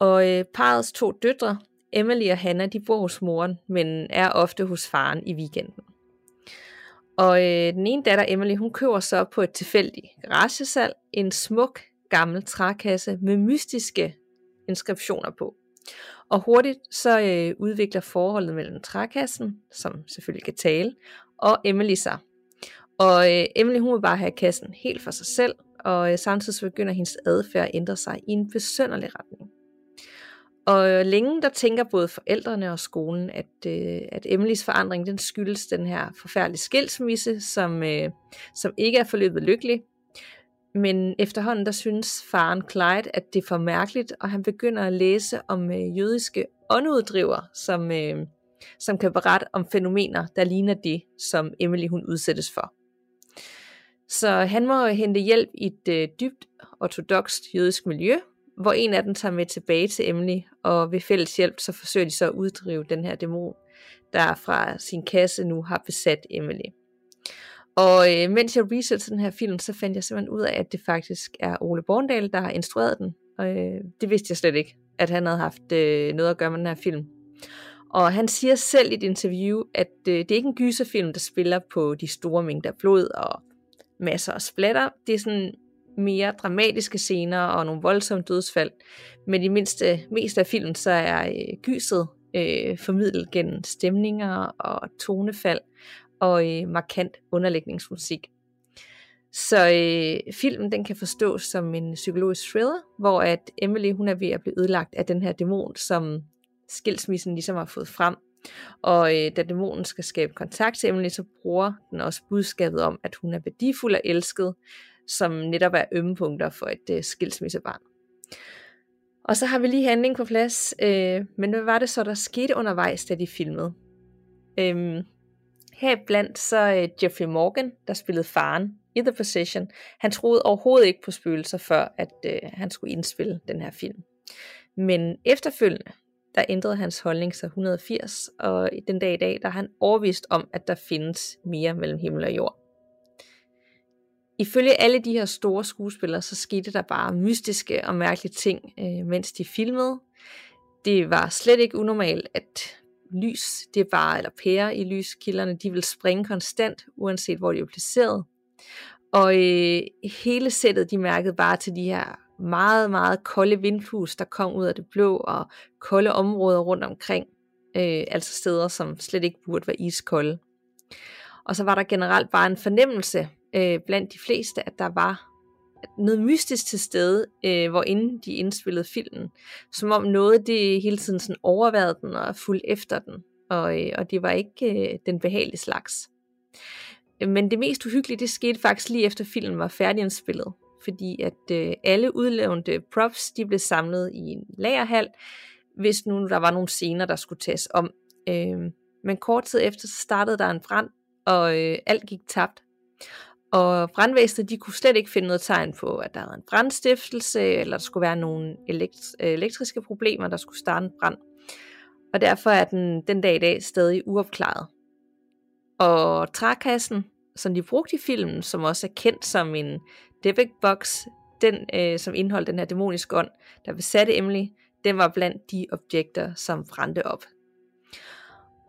Og øh, parets to døtre, Emily og Hannah, de bor hos moren, men er ofte hos faren i weekenden. Og øh, den ene datter, Emily, hun køber så på et tilfældigt garagesalg en smuk gammel trækasse med mystiske inskriptioner på. Og hurtigt så øh, udvikler forholdet mellem trækassen, som selvfølgelig kan tale, og Emily sig. Og øh, Emily hun vil bare have kassen helt for sig selv, og øh, samtidig så begynder hendes adfærd at ændre sig i en besønderlig retning. Og øh, længe der tænker både forældrene og skolen, at, øh, at Emilys forandring den skyldes den her forfærdelige skilsmisse, som, øh, som ikke er forløbet lykkelig. Men efterhånden der synes faren Clyde, at det er for mærkeligt, og han begynder at læse om øh, jødiske åndeuddriver, som, øh, som kan berette om fænomener, der ligner det, som Emily hun udsættes for. Så han må hente hjælp i et øh, dybt ortodokst jødisk miljø, hvor en af dem tager med tilbage til Emily, og ved fælles hjælp, så forsøger de så at uddrive den her dæmon, der fra sin kasse nu har besat Emily. Og øh, mens jeg researchede den her film, så fandt jeg simpelthen ud af, at det faktisk er Ole Borndal, der har instrueret den. Og øh, det vidste jeg slet ikke, at han havde haft øh, noget at gøre med den her film. Og han siger selv i et interview, at øh, det er ikke en gyserfilm, der spiller på de store mængder blod og masser af splatter. Det er sådan mere dramatiske scener og nogle voldsomme dødsfald. Men i mindste, mest af filmen, så er øh, gyset øh, formidlet gennem stemninger og tonefald og øh, markant underlægningsmusik. Så øh, filmen den kan forstås som en psykologisk thriller, hvor at Emily hun er ved at blive ødelagt af den her dæmon, som skilsmissen ligesom har fået frem. Og øh, da dæmonen skal skabe kontakt til Emily, så bruger den også budskabet om, at hun er værdifuld og elsket, som netop er ømmepunkter for et øh, skilsmissebarn. Og så har vi lige handling på plads, øh, men hvad var det så, der skete undervejs, da de filmede? Øhm, her blandt så øh, Jeffrey Morgan, der spillede faren i The Possession, han troede overhovedet ikke på spøgelser, før at øh, han skulle indspille den her film. Men efterfølgende, der ændrede hans holdning sig 180, og den dag i dag, der er han overvist om, at der findes mere mellem himmel og jord. Ifølge alle de her store skuespillere, så skete der bare mystiske og mærkelige ting, øh, mens de filmede. Det var slet ikke unormalt, at lys, det var, eller pærer i lyskilderne, de ville springe konstant, uanset hvor de var placeret. Og øh, hele sættet, de mærkede bare til de her meget, meget kolde vindhus, der kom ud af det blå, og kolde områder rundt omkring. Øh, altså steder, som slet ikke burde være iskolde. Og så var der generelt bare en fornemmelse øh, blandt de fleste, at der var noget mystisk til stede, øh, hvor inden de indspillede filmen. Som om noget, det hele tiden sådan overværede den og fulgte efter den. Og, øh, og det var ikke øh, den behagelige slags. Men det mest uhyggelige, det skete faktisk lige efter filmen var færdigindspillet. Fordi at øh, alle udlevende props, de blev samlet i en lagerhal, hvis nu der var nogle scener, der skulle tages om. Øh, men kort tid efter, så startede der en brand, og øh, alt gik tabt. Og brandvæsenet, de kunne slet ikke finde noget tegn på, at der var en brandstiftelse, eller der skulle være nogle elekt- elektriske problemer, der skulle starte en brand. Og derfor er den den dag i dag stadig uopklaret. Og trækassen, som de brugte i filmen, som også er kendt som en Devic Box, den, øh, som indeholdt den her dæmoniske ånd, der besatte Emily, den var blandt de objekter, som brændte op.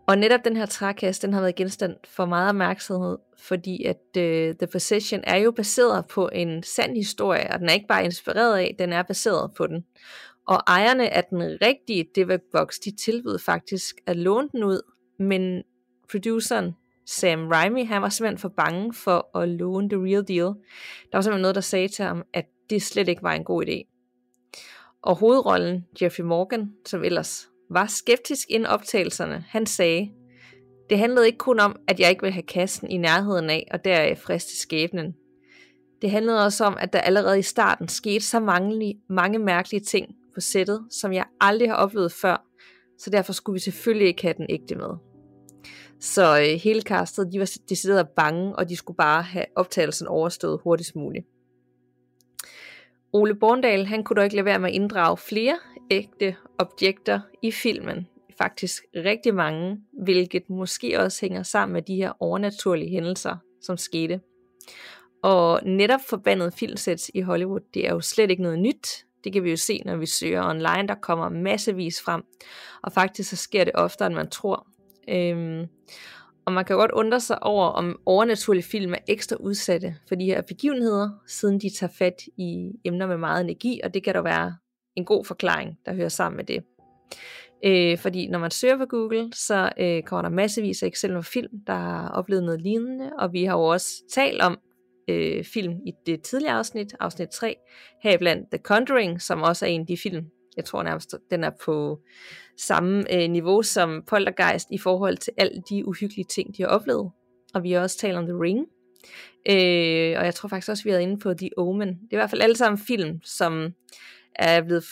Og netop den her trækasse, den har været genstand for meget opmærksomhed, fordi at uh, The Possession er jo baseret på en sand historie, og den er ikke bare inspireret af, den er baseret på den. Og ejerne af den rigtige Divac Box, de tilbød faktisk at låne den ud, men produceren Sam Raimi, han var simpelthen for bange for at låne the real deal. Der var simpelthen noget, der sagde til ham, at det slet ikke var en god idé. Og hovedrollen, Jeffrey Morgan, som ellers var skeptisk inden optagelserne, han sagde, det handlede ikke kun om, at jeg ikke ville have kassen i nærheden af, og deraf øh, friste skæbnen. Det handlede også om, at der allerede i starten skete så mange, mange mærkelige ting på sættet, som jeg aldrig har oplevet før, så derfor skulle vi selvfølgelig ikke have den ægte med. Så øh, hele castet, de var decideret bange, og de skulle bare have optagelsen overstået hurtigst muligt. Ole Borndal, han kunne dog ikke lade være med at inddrage flere ægte objekter i filmen. Faktisk rigtig mange, hvilket måske også hænger sammen med de her overnaturlige hændelser, som skete. Og netop forbandet filmsæt i Hollywood, det er jo slet ikke noget nyt. Det kan vi jo se, når vi søger online. Der kommer massevis frem. Og faktisk så sker det oftere, end man tror. Øhm, og man kan godt undre sig over, om overnaturlige film er ekstra udsatte for de her begivenheder, siden de tager fat i emner med meget energi, og det kan der være en god forklaring, der hører sammen med det. Øh, fordi når man søger på Google, så øh, kommer der massevis af eksempler på film, der har oplevet noget lignende, og vi har jo også talt om øh, film i det tidligere afsnit, afsnit 3, heriblandt The Conjuring, som også er en af de film, jeg tror nærmest, den er på samme øh, niveau som Poltergeist i forhold til alle de uhyggelige ting, de har oplevet. Og vi har også talt om The Ring. Øh, og jeg tror faktisk også, vi har inde på The Omen. Det er i hvert fald alle sammen film, som er blevet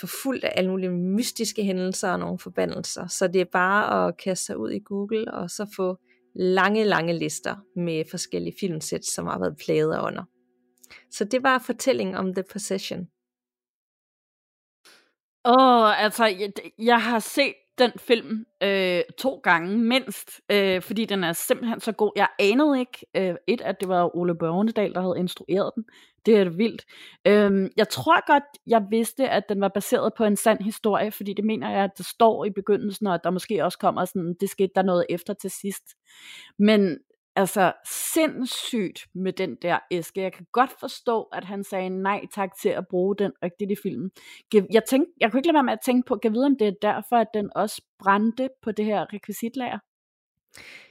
forfulgt af alle mulige mystiske hændelser og nogle forbandelser. Så det er bare at kaste sig ud i Google og så få lange, lange lister med forskellige filmsæt, som har været plaget under. Så det var fortællingen om The Possession. Åh, oh, altså, jeg, jeg har set den film øh, to gange mindst, øh, fordi den er simpelthen så god. Jeg anede ikke, øh, et, at det var Ole Børnedal, der havde instrueret den. Det er vildt. Øhm, jeg tror godt, jeg vidste, at den var baseret på en sand historie, fordi det mener jeg, at det står i begyndelsen, og at der måske også kommer sådan, det skete der noget efter til sidst. Men altså sindssygt med den der æske. Jeg kan godt forstå, at han sagde nej tak til at bruge den rigtigt i filmen. Jeg, tænkte, jeg kunne ikke lade være med at tænke på, kan vide, om det er derfor, at den også brændte på det her rekvisitlager?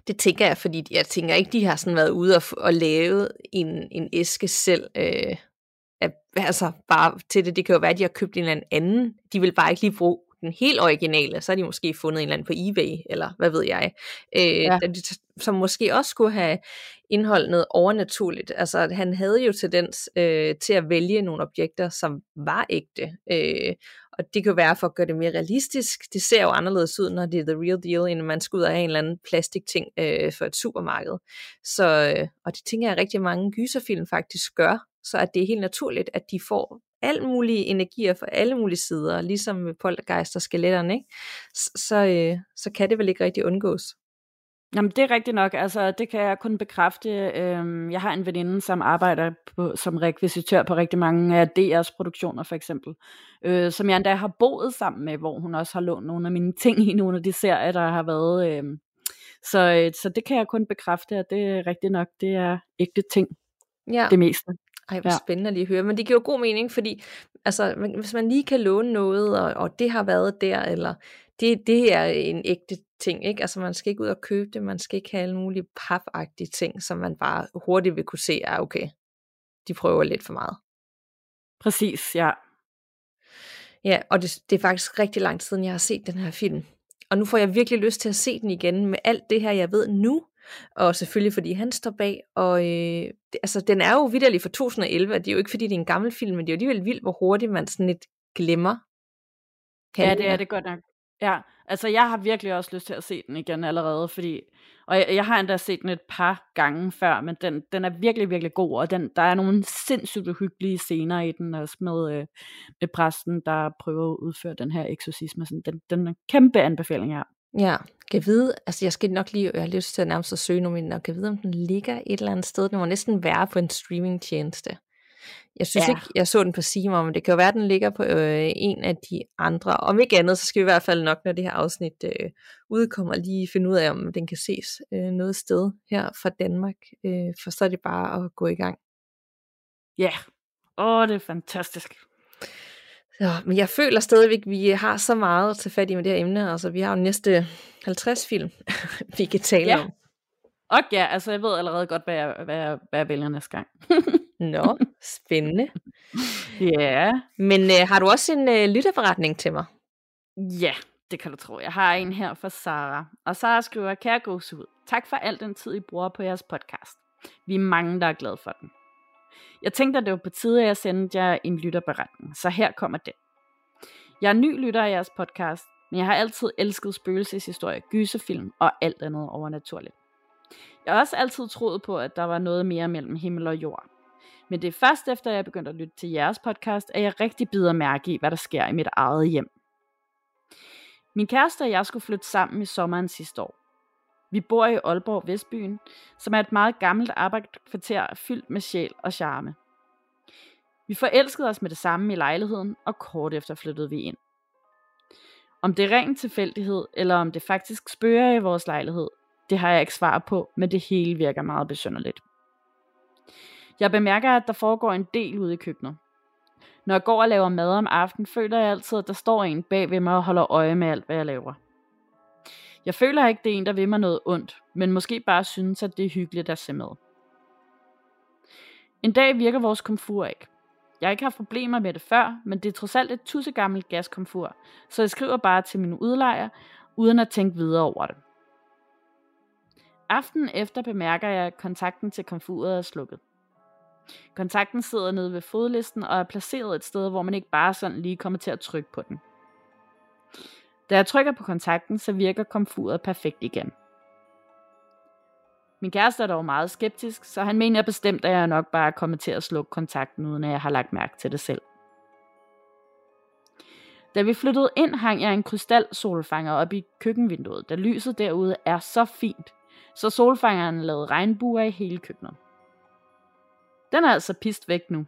Det tænker jeg, fordi jeg tænker ikke, de har sådan været ude og, og lave en, en æske selv. Øh, altså bare til det, det kan jo være, at de har købt en eller anden. De vil bare ikke lige bruge den helt originale, så har de måske fundet en eller anden på eBay, eller hvad ved jeg, øh, ja. som måske også skulle have indholdt noget overnaturligt. Altså han havde jo tendens øh, til at vælge nogle objekter, som var ægte, øh, og det kan være for at gøre det mere realistisk. Det ser jo anderledes ud, når det er the real deal, end man skal ud af en eller anden plastikting øh, for et supermarked. Så, øh, og det tænker jeg, rigtig mange gyserfilm faktisk gør, så at det er helt naturligt, at de får alle mulige energier fra alle mulige sider, ligesom med poltergeist og skeletterne, ikke? Så, øh, så kan det vel ikke rigtig undgås. Jamen, det er rigtigt nok. Altså, det kan jeg kun bekræfte. Øhm, jeg har en veninde, som arbejder på, som rekvisitør på rigtig mange af DR's produktioner, for eksempel. Øh, som jeg endda har boet sammen med, hvor hun også har lånt nogle af mine ting i nogle af de serier, der har været. Øh, så, øh, så det kan jeg kun bekræfte, at det er rigtigt nok. Det er ægte ting. Ja. Det meste. Ej, hvor ja. spændende lige at høre. Men det giver jo god mening, fordi altså, hvis man lige kan låne noget, og, og det har været der, eller det, det er en ægte ting, ikke? Altså man skal ikke ud og købe det, man skal ikke have alle mulige papagtige ting, som man bare hurtigt vil kunne se, er okay, de prøver lidt for meget. Præcis, ja. Ja, og det, det er faktisk rigtig lang tid siden, jeg har set den her film. Og nu får jeg virkelig lyst til at se den igen med alt det her, jeg ved nu. Og selvfølgelig fordi han står bag. Og øh, det, altså, den er jo vidderlig fra 2011, og det er jo ikke fordi, det er en gammel film, men det er jo alligevel vildt, hvor hurtigt man sådan lidt glemmer. Ja, det er det godt nok. Ja, altså jeg har virkelig også lyst til at se den igen allerede, fordi, og jeg, jeg har endda set den et par gange før, men den, den er virkelig, virkelig god, og den, der er nogle sindssygt hyggelige scener i den, også med, øh, med præsten, der prøver at udføre den her eksorcisme. Sådan, den, den er en kæmpe anbefaling her. Ja, kan vide, altså jeg skal nok lige, jeg har lyst til at nærmest at søge nu, og kan vide, om den ligger et eller andet sted. Den må næsten være på en streamingtjeneste. Jeg synes ja. ikke, jeg så den på Simon, men det kan jo være, at den ligger på øh, en af de andre. Om ikke andet, så skal vi i hvert fald nok, når det her afsnit øh, udkommer, lige finde ud af, om den kan ses øh, noget sted her fra Danmark. Øh, for så er det bare at gå i gang. Ja, yeah. åh, det er fantastisk. Ja, men jeg føler stadigvæk, at vi har så meget at tage fat i med det her emne. Altså, vi har jo næste 50 film, vi kan tale ja. om. Og ja, altså jeg ved allerede godt, hvad jeg, hvad jeg, hvad jeg vælger næste gang. Nå, spændende. Ja. Yeah. Men øh, har du også en øh, lytterforretning til mig? Ja, det kan du tro. Jeg har en her fra Sara. Og Sara skriver, kære ud. Tak for al den tid, I bruger på jeres podcast. Vi er mange, der er glade for den. Jeg tænkte, at det var på tide, at jeg sendte jer en lytterberetning, så her kommer den. Jeg er ny lytter af jeres podcast, men jeg har altid elsket spøgelseshistorie, gyserfilm og alt andet overnaturligt. Jeg har også altid troet på, at der var noget mere mellem himmel og jord. Men det er først efter, jeg begyndte at lytte til jeres podcast, at jeg rigtig bider mærke i, hvad der sker i mit eget hjem. Min kæreste og jeg skulle flytte sammen i sommeren sidste år. Vi bor i Aalborg Vestbyen, som er et meget gammelt arbejdskvarter fyldt med sjæl og charme. Vi forelskede os med det samme i lejligheden, og kort efter flyttede vi ind. Om det er ren tilfældighed, eller om det faktisk spørger i vores lejlighed, det har jeg ikke svar på, men det hele virker meget besynderligt. Jeg bemærker, at der foregår en del ude i køkkenet. Når jeg går og laver mad om aftenen, føler jeg altid, at der står en bag ved mig og holder øje med alt, hvad jeg laver. Jeg føler ikke, det er en, der vil mig noget ondt, men måske bare synes, at det er hyggeligt at se med. En dag virker vores komfur ikke. Jeg har ikke haft problemer med det før, men det er trods alt et tussegammelt gaskomfur, så jeg skriver bare til min udlejer, uden at tænke videre over det. Aftenen efter bemærker jeg, at kontakten til komfuret er slukket. Kontakten sidder nede ved fodlisten og er placeret et sted, hvor man ikke bare sådan lige kommer til at trykke på den. Da jeg trykker på kontakten, så virker komfuret perfekt igen. Min kæreste er dog meget skeptisk, så han mener bestemt, at jeg nok bare kommer til at slukke kontakten, uden at jeg har lagt mærke til det selv. Da vi flyttede ind, hang jeg en krystalsolfanger op i køkkenvinduet, da lyset derude er så fint, så solfangeren lavede regnbuer i hele køkkenet. Den er altså pist væk nu.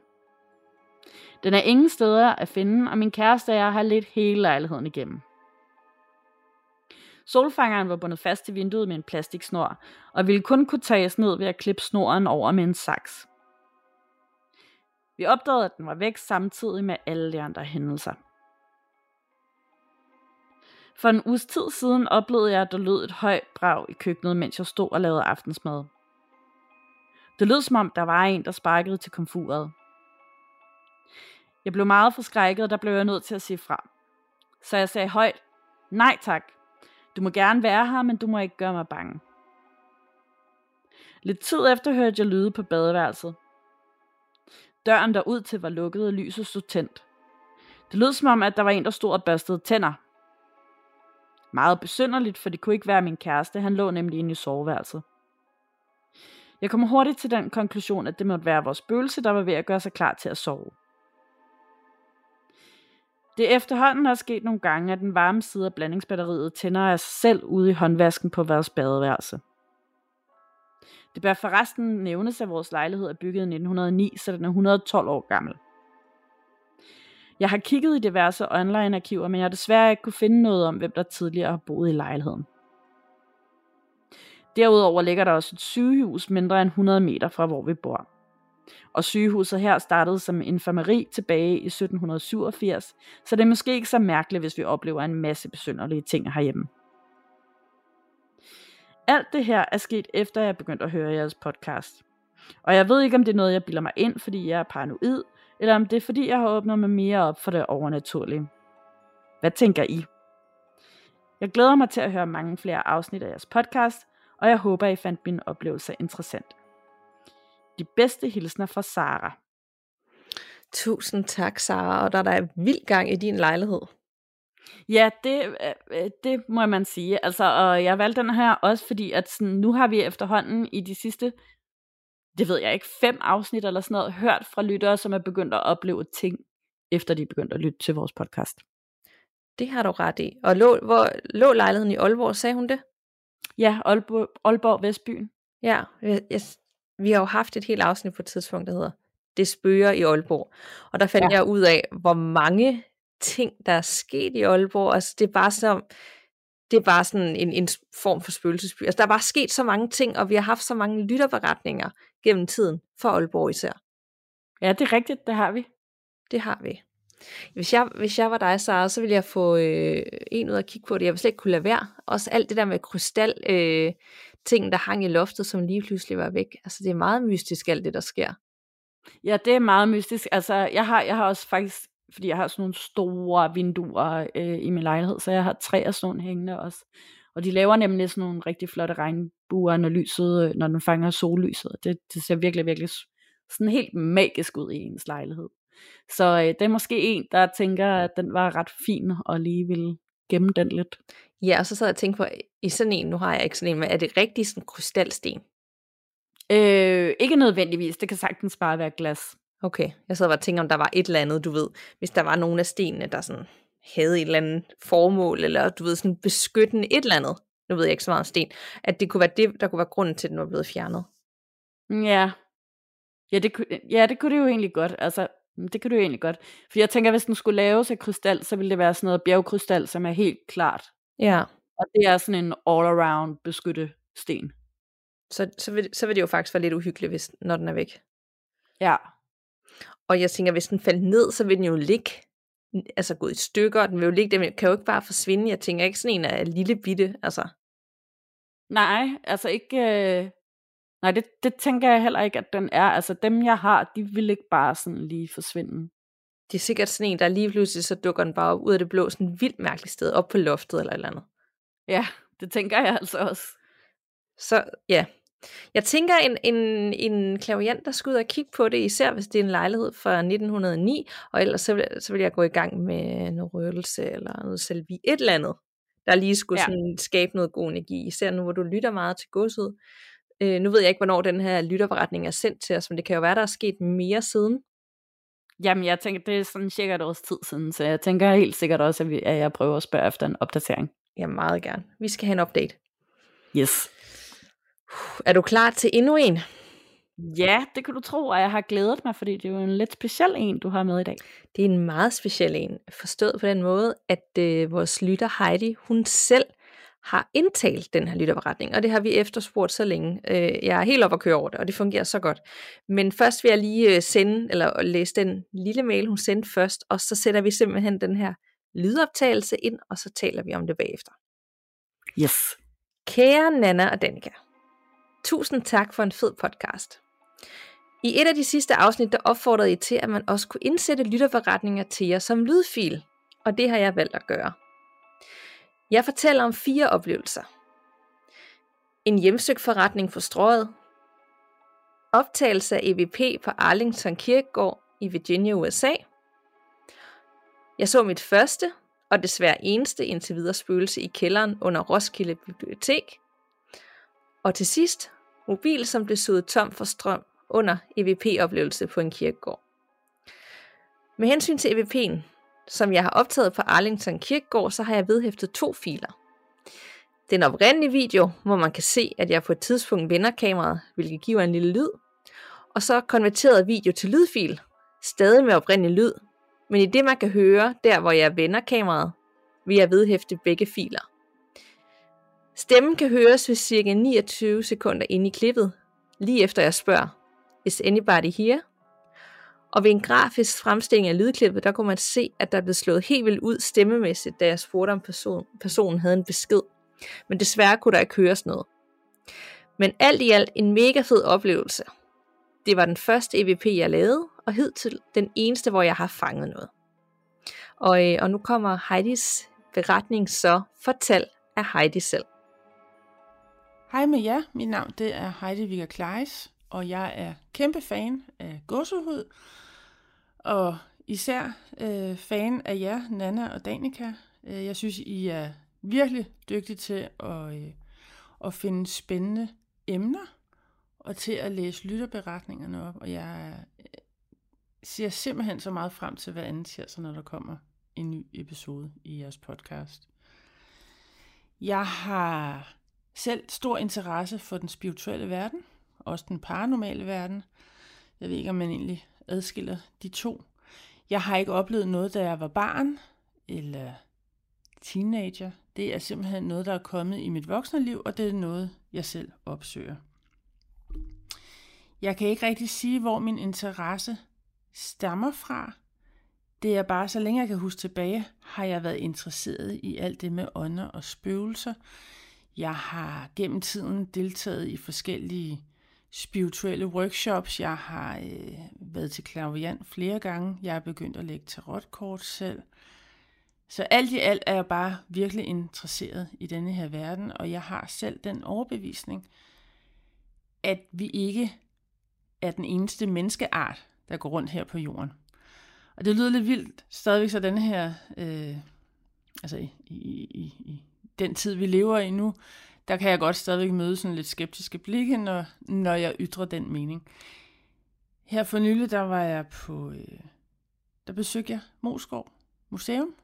Den er ingen steder at finde, og min kæreste og jeg har lidt hele lejligheden igennem. Solfangeren var bundet fast til vinduet med en plastiksnor, og ville kun kunne tages ned ved at klippe snoren over med en saks. Vi opdagede, at den var væk samtidig med alle de andre hændelser. For en uges tid siden oplevede jeg, at der lød et højt brag i køkkenet, mens jeg stod og lavede aftensmad. Det lød som om, der var en, der sparkede til komfuret. Jeg blev meget forskrækket, og der blev jeg nødt til at sige fra. Så jeg sagde højt, nej tak, du må gerne være her, men du må ikke gøre mig bange. Lidt tid efter hørte jeg lyde på badeværelset. Døren derud til var lukket, og lyset stod tændt. Det lød som om, at der var en, der stod og børstede tænder. Meget besynderligt, for det kunne ikke være min kæreste. Han lå nemlig inde i soveværelset. Jeg kommer hurtigt til den konklusion, at det måtte være vores spøgelse, der var ved at gøre sig klar til at sove. Det er efterhånden er sket nogle gange, at den varme side af blandingsbatteriet tænder af sig selv ude i håndvasken på vores badeværelse. Det bør forresten nævnes, at vores lejlighed er bygget i 1909, så den er 112 år gammel. Jeg har kigget i diverse online-arkiver, men jeg har desværre ikke kunne finde noget om, hvem der tidligere har boet i lejligheden. Derudover ligger der også et sygehus mindre end 100 meter fra, hvor vi bor. Og sygehuset her startede som infirmeri tilbage i 1787, så det er måske ikke så mærkeligt, hvis vi oplever en masse besynderlige ting herhjemme. Alt det her er sket efter jeg begyndte at høre jeres podcast. Og jeg ved ikke, om det er noget, jeg bilder mig ind, fordi jeg er paranoid, eller om det er, fordi jeg har åbnet mig mere op for det overnaturlige. Hvad tænker I? Jeg glæder mig til at høre mange flere afsnit af jeres podcast, og jeg håber, I fandt min oplevelse interessant. De bedste hilsner fra Sara. Tusind tak, Sara, og der er der vild gang i din lejlighed. Ja, det, øh, øh, det må man sige. Altså, og jeg valgte den her også, fordi at sådan, nu har vi efterhånden i de sidste, det ved jeg ikke, fem afsnit eller sådan noget, hørt fra lyttere, som er begyndt at opleve ting, efter de er begyndt at lytte til vores podcast. Det har du ret i. Og lå, hvor lå lejligheden i Aalborg, sagde hun det? Ja, Aalborg, Aalborg Vestbyen. Ja, jeg, jeg, vi har jo haft et helt afsnit på et tidspunkt, der hedder Det spørger i Aalborg. Og der fandt ja. jeg ud af, hvor mange ting, der er sket i Aalborg. Altså, det er bare som, det er bare sådan en, en form for spøgelsesby. Altså, der er bare sket så mange ting, og vi har haft så mange lytterberetninger gennem tiden, for Aalborg især. Ja, det er rigtigt, det har vi. Det har vi. Hvis jeg, hvis jeg var dig, Sara, så ville jeg få øh, en ud at kigge på det. Jeg ville slet ikke kunne lade være. Også alt det der med krystal, øh, ting, der hang i loftet, som lige pludselig var væk. Altså, det er meget mystisk, alt det, der sker. Ja, det er meget mystisk. Altså, jeg har, jeg har også faktisk, fordi jeg har sådan nogle store vinduer øh, i min lejlighed, så jeg har tre af sådan nogle hængende også. Og de laver nemlig sådan nogle rigtig flotte regnbuer, når lyset, øh, når den fanger sollyset. Det, det ser virkelig, virkelig sådan helt magisk ud i ens lejlighed. Så øh, det er måske en, der tænker, at den var ret fin, og lige vil gemme den lidt. Ja, og så sad jeg og tænkte på, i sådan en, nu har jeg ikke sådan en, men er det rigtig sådan krystalsten? Øh, ikke nødvendigvis, det kan sagtens bare være glas. Okay, jeg sad og tænkte, om der var et eller andet, du ved, hvis der var nogle af stenene, der sådan havde et eller andet formål, eller du ved, sådan beskyttende et eller andet, nu ved jeg ikke så meget om sten, at det kunne være det, der kunne være grunden til, at den var blevet fjernet. Ja, ja det, ja, det kunne det jo egentlig godt. Altså, det kan du egentlig godt. For jeg tænker, hvis den skulle laves af krystal, så ville det være sådan noget bjergkrystal, som er helt klart. Ja. Og det er sådan en all-around beskytte sten. Så, så, vil, så vil det jo faktisk være lidt uhyggeligt, hvis, når den er væk. Ja. Og jeg tænker, hvis den faldt ned, så vil den jo ligge, altså gå i stykker, den vil jo ligge, den kan jo ikke bare forsvinde. Jeg tænker ikke sådan en af lille bitte, altså. Nej, altså ikke, øh, Nej, det, det tænker jeg heller ikke, at den er. Altså dem, jeg har, de vil ikke bare sådan lige forsvinde. Det er sikkert sådan en, der lige pludselig så dukker den bare ud af det blå, sådan et vildt mærkeligt sted, op på loftet eller et eller andet. Ja, det tænker jeg altså også. Så ja, jeg tænker en, en, en klaviant, der skal ud og kigge på det, især hvis det er en lejlighed fra 1909, og ellers så vil, så vil jeg gå i gang med noget røgelse eller noget selvi, et eller andet, der lige skulle ja. sådan skabe noget god energi, især nu hvor du lytter meget til godset, Øh, nu ved jeg ikke, hvornår den her lytterberetning er sendt til os, men det kan jo være, der er sket mere siden. Jamen, jeg tænker, det er sådan cirka et års tid siden, så jeg tænker helt sikkert også, at, vi, at jeg prøver at spørge efter en opdatering. Ja, meget gerne. Vi skal have en update. Yes. Er du klar til endnu en? Ja, det kan du tro, og jeg har glædet mig, fordi det er jo en lidt speciel en, du har med i dag. Det er en meget speciel en, forstået på den måde, at øh, vores lytter Heidi, hun selv har indtalt den her lytterberetning, og det har vi efterspurgt så længe. Øh, jeg er helt op at køre over det, og det fungerer så godt. Men først vil jeg lige øh, sende, eller læse den lille mail, hun sendte først, og så sætter vi simpelthen den her lydoptagelse ind, og så taler vi om det bagefter. Yes. Kære Nana og Danika, tusind tak for en fed podcast. I et af de sidste afsnit, der opfordrede I til, at man også kunne indsætte lytterberetninger til jer som lydfil, og det har jeg valgt at gøre. Jeg fortæller om fire oplevelser. En hjemsøgt forretning for strøget. Optagelse af EVP på Arlington Kirkegård i Virginia, USA. Jeg så mit første og desværre eneste indtil videre spøgelse i kælderen under Roskilde Bibliotek. Og til sidst, mobil som blev suget tom for strøm under EVP-oplevelse på en kirkegård. Med hensyn til EVP'en, som jeg har optaget på Arlington Kirkegård, så har jeg vedhæftet to filer. Den oprindelige video, hvor man kan se, at jeg på et tidspunkt vender kameraet, hvilket giver en lille lyd, og så konverteret video til lydfil, stadig med oprindelig lyd, men i det man kan høre, der hvor jeg vender kameraet, vil jeg vedhæfte begge filer. Stemmen kan høres ved cirka 29 sekunder ind i klippet, lige efter jeg spørger, Is anybody here? Og ved en grafisk fremstilling af lydklippet, der kunne man se, at der blev slået helt vildt ud stemmemæssigt, da jeg spurgte, om person, personen havde en besked. Men desværre kunne der ikke høres noget. Men alt i alt en mega fed oplevelse. Det var den første EVP, jeg lavede, og hidtil den eneste, hvor jeg har fanget noget. Og, øh, og nu kommer Heidis beretning så fortalt af Heidi selv. Hej med jer, mit navn det er Heidi Vigger Kleis, og jeg er kæmpe fan af gåsehud, og især øh, fan af jer, Nana og Danika. Øh, jeg synes, I er virkelig dygtige til at, øh, at finde spændende emner, og til at læse lytterberetningerne op. Og jeg øh, ser simpelthen så meget frem til hver anden tirsdag, når der kommer en ny episode i jeres podcast. Jeg har selv stor interesse for den spirituelle verden, også den paranormale verden. Jeg ved ikke, om man egentlig adskiller de to. Jeg har ikke oplevet noget, da jeg var barn eller teenager. Det er simpelthen noget, der er kommet i mit voksne liv, og det er noget, jeg selv opsøger. Jeg kan ikke rigtig sige, hvor min interesse stammer fra. Det er bare, så længe jeg kan huske tilbage, har jeg været interesseret i alt det med ånder og spøgelser. Jeg har gennem tiden deltaget i forskellige spirituelle workshops. Jeg har øh, været til klaviant flere gange. Jeg er begyndt at lægge tarotkort selv. Så alt i alt er jeg bare virkelig interesseret i denne her verden, og jeg har selv den overbevisning, at vi ikke er den eneste menneskeart, der går rundt her på jorden. Og det lyder lidt vildt stadigvæk så denne her, øh, altså i, i, i, i den tid, vi lever i nu, der kan jeg godt stadigvæk møde sådan lidt skeptiske blikke, når, når jeg ytrer den mening. Her for nylig, der var jeg på, øh, der besøgte jeg Moskov Museum,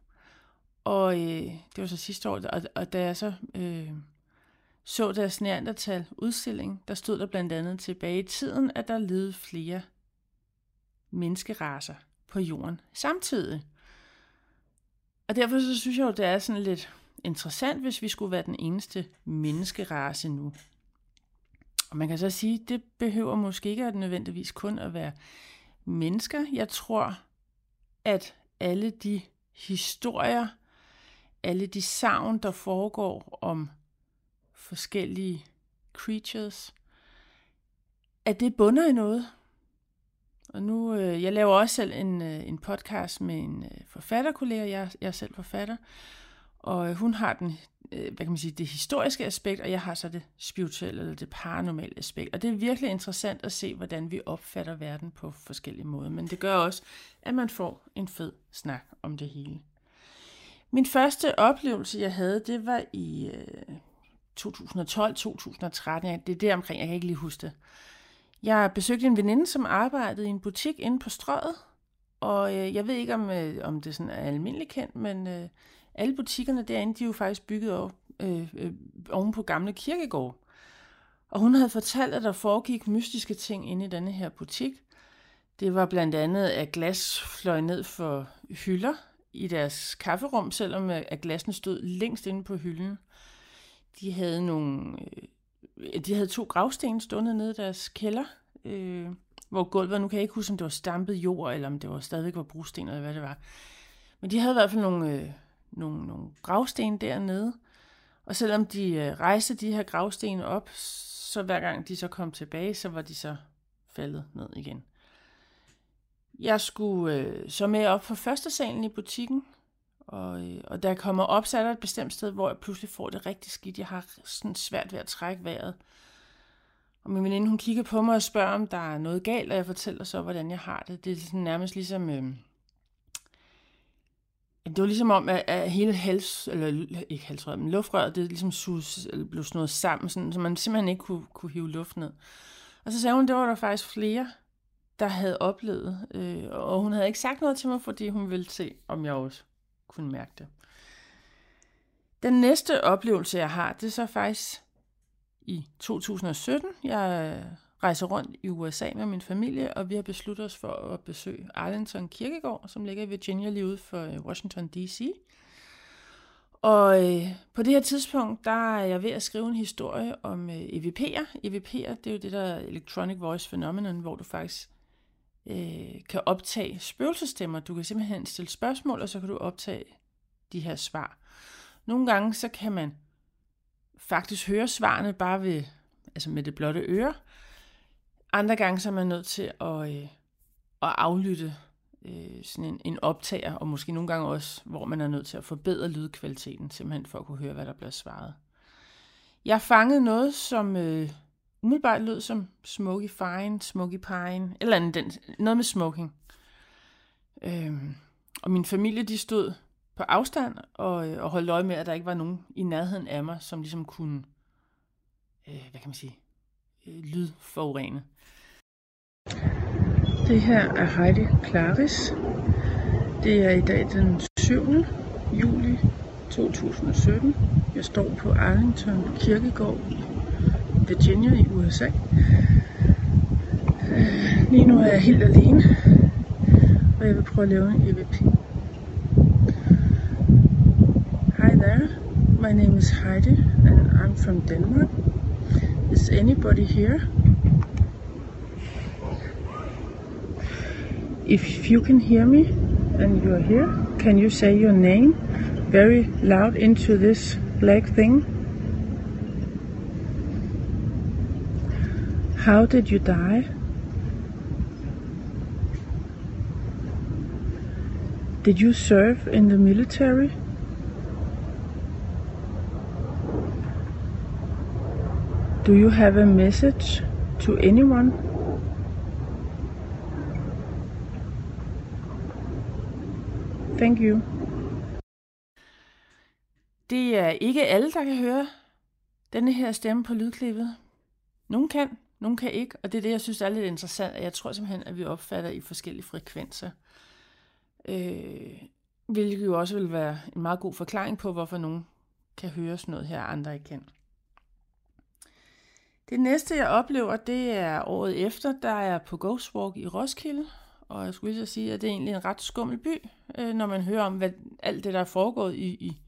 og øh, det var så sidste år, og, og da jeg så øh, så deres neandertal udstilling, der stod der blandt andet tilbage i tiden, at der levede flere menneskeraser på jorden samtidig. Og derfor så synes jeg jo, det er sådan lidt interessant, hvis vi skulle være den eneste menneskerace nu. Og man kan så sige, det behøver måske ikke at nødvendigvis kun at være mennesker. Jeg tror, at alle de historier, alle de savn, der foregår om forskellige creatures, at det bunder i noget. Og nu, øh, jeg laver også selv en, øh, en podcast med en øh, forfatterkollega, jeg, jeg er selv forfatter, og øh, hun har den, øh, hvad kan man sige, det historiske aspekt, og jeg har så det spirituelle eller det paranormale aspekt. Og det er virkelig interessant at se, hvordan vi opfatter verden på forskellige måder. Men det gør også, at man får en fed snak om det hele. Min første oplevelse, jeg havde, det var i øh, 2012-2013. Det er der omkring, jeg kan ikke lige huske det. Jeg besøgte en veninde, som arbejdede i en butik inde på strøget, og jeg ved ikke, om, om det sådan er almindeligt kendt, men øh, alle butikkerne derinde, de er jo faktisk bygget op øh, øh, oven på gamle kirkegård. Og hun havde fortalt, at der foregik mystiske ting inde i denne her butik. Det var blandt andet, at glas fløj ned for hylder i deres kafferum, selvom øh, at glassen stod længst inde på hylden. De havde nogle, øh, de havde to gravsten stående nede i deres kælder, øh, hvor gulvet, nu kan jeg ikke huske, om det var stampet jord, eller om det var stadigvæk var brosten, eller hvad det var. Men de havde i hvert fald nogle, øh, nogle, nogle gravsten dernede. Og selvom de øh, rejste de her gravsten op, så hver gang de så kom tilbage, så var de så faldet ned igen. Jeg skulle øh, så med op på første salen i butikken, og, øh, og da jeg kommer op, så er der et bestemt sted, hvor jeg pludselig får det rigtig skidt. Jeg har sådan svært ved at trække vejret. Og min veninde, hun kigger på mig og spørger, om der er noget galt, og jeg fortæller så, hvordan jeg har det. Det er sådan nærmest ligesom... Øh, det var ligesom om, at, at hele hals, eller ikke halsrøret, men luftrøret, det ligesom sus, eller blev snået sammen, sådan, så man simpelthen ikke kunne, kunne hive luft ned. Og så sagde hun, det var der faktisk flere, der havde oplevet, øh, og hun havde ikke sagt noget til mig, fordi hun ville se, om jeg også kunne mærke det. Den næste oplevelse, jeg har, det er så faktisk i 2017. Jeg rejser rundt i USA med min familie, og vi har besluttet os for at besøge Arlington Kirkegård, som ligger i Virginia lige ude for øh, Washington D.C. Og øh, på det her tidspunkt, der er jeg ved at skrive en historie om øh, EVP'er. EVP'er, det er jo det der Electronic Voice Phenomenon, hvor du faktisk øh, kan optage spøgelsestemmer. Du kan simpelthen stille spørgsmål, og så kan du optage de her svar. Nogle gange, så kan man faktisk høre svarene bare ved, altså med det blotte øre, andre gange så er man nødt til at, øh, at aflytte øh, sådan en, en optager, og måske nogle gange også, hvor man er nødt til at forbedre lydkvaliteten, simpelthen for at kunne høre, hvad der bliver svaret. Jeg fangede noget, som øh, umiddelbart lød som Smoky Fine, Smoky Pine, eller andet, den, noget med smoking. Øh, og min familie, de stod på afstand og, øh, og holdt øje med, at der ikke var nogen i nærheden af mig, som ligesom kunne, øh, hvad kan man sige, øh, lydforurene. Det her er Heidi Claris. Det er i dag den 7. juli 2017. Jeg står på Arlington Kirkegård i Virginia i USA. Lige nu er jeg helt alene, og jeg vil prøve at lave en EVP. Hi there, my name is Heidi and I'm from Denmark. Is anybody here? If you can hear me and you're here, can you say your name very loud into this black thing? How did you die? Did you serve in the military? Do you have a message to anyone? Thank you. Det er ikke alle, der kan høre denne her stemme på lydklippet. Nogle kan, nogle kan ikke, og det er det, jeg synes er lidt interessant. Jeg tror simpelthen, at vi opfatter i forskellige frekvenser. Øh, hvilket jo også vil være en meget god forklaring på, hvorfor nogen kan høre sådan noget her, andre ikke kan. Det næste, jeg oplever, det er året efter, der er jeg på Ghost Walk i Roskilde. Og jeg skulle lige så sige, at det er egentlig en ret skummel by, øh, når man hører om hvad, alt det, der er foregået i, i,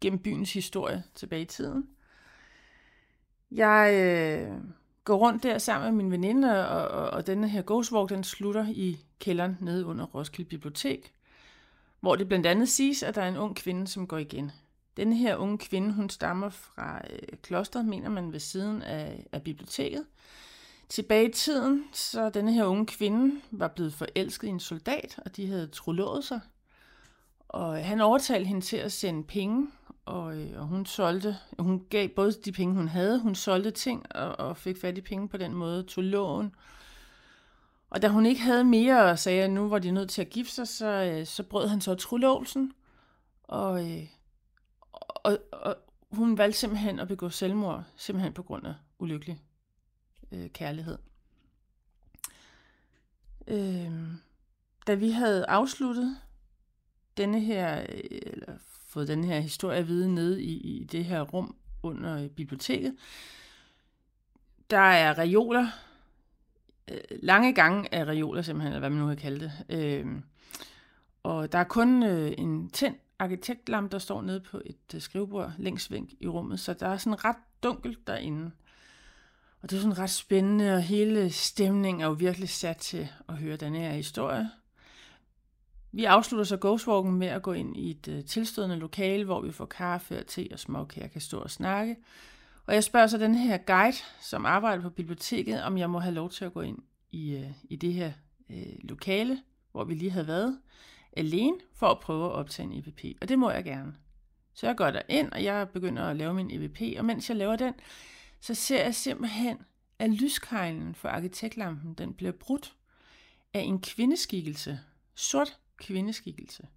gennem byens historie tilbage i tiden. Jeg øh, går rundt der sammen med min veninde, og, og, og denne her Ghost Walk, den slutter i kælderen nede under Roskilde Bibliotek, hvor det blandt andet siges, at der er en ung kvinde, som går igen. Denne her unge kvinde, hun stammer fra øh, klosteret, mener man ved siden af, af biblioteket. Tilbage i tiden, så denne her unge kvinde var blevet forelsket i en soldat, og de havde trolovet sig. Og øh, han overtalte hende til at sende penge, og, øh, og hun solgte, hun gav både de penge, hun havde, hun solgte ting og, og fik fat i penge på den måde, tog lån. Og da hun ikke havde mere og sagde, at nu var de nødt til at gifte sig, så, øh, så brød han så trolovelsen. Og, og, og hun valgte simpelthen at begå selvmord, simpelthen på grund af ulykkelig øh, kærlighed. Øh, da vi havde afsluttet denne her, øh, eller fået den her historie at vide nede i, i det her rum under biblioteket, der er reoler, øh, lange gange af reoler simpelthen, eller hvad man nu kan kalde det. Øh, og der er kun øh, en tænd arkitektlampe, der står nede på et øh, skrivebord længst væk i rummet, så der er sådan ret dunkelt derinde. Og det er sådan ret spændende, og hele stemningen er jo virkelig sat til at høre den her historie. Vi afslutter så Ghostwalken med at gå ind i et uh, tilstødende lokale, hvor vi får kaffe og te og småkager kan stå og snakke. Og jeg spørger så den her guide, som arbejder på biblioteket, om jeg må have lov til at gå ind i, uh, i det her uh, lokale, hvor vi lige havde været, alene for at prøve at optage en EVP. Og det må jeg gerne. Så jeg går der ind, og jeg begynder at lave min EVP, og mens jeg laver den, så ser jeg simpelthen, at lyskejlen for arkitektlampen, den bliver brudt af en kvindeskikkelse. Sort kvindeskikkelse.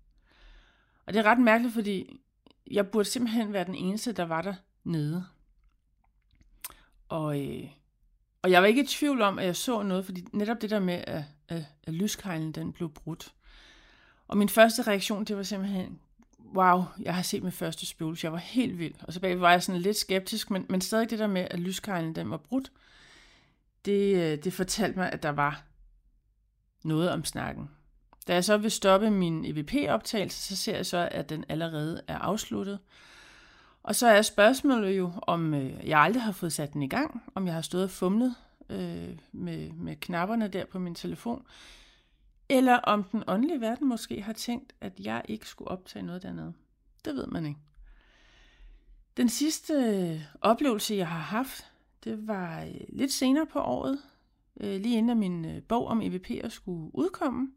Og det er ret mærkeligt, fordi jeg burde simpelthen være den eneste, der var der nede. Og, øh, og jeg var ikke i tvivl om, at jeg så noget, fordi netop det der med, at, at, at lyskejlen den blev brudt. Og min første reaktion, det var simpelthen, wow, jeg har set min første spøgelse. Jeg var helt vild. Og så bagved var jeg sådan lidt skeptisk, men, men stadig det der med, at lyskejlen den var brudt, det, øh, det fortalte mig, at der var noget om snakken. Da jeg så vil stoppe min EVP-optagelse, så ser jeg så, at den allerede er afsluttet. Og så er spørgsmålet jo, om øh, jeg aldrig har fået sat den i gang, om jeg har stået og fumlet øh, med, med knapperne der på min telefon, eller om den åndelige verden måske har tænkt, at jeg ikke skulle optage noget dernede. Det ved man ikke. Den sidste øh, oplevelse, jeg har haft, det var øh, lidt senere på året, øh, lige inden min bog om EVP'er skulle udkomme.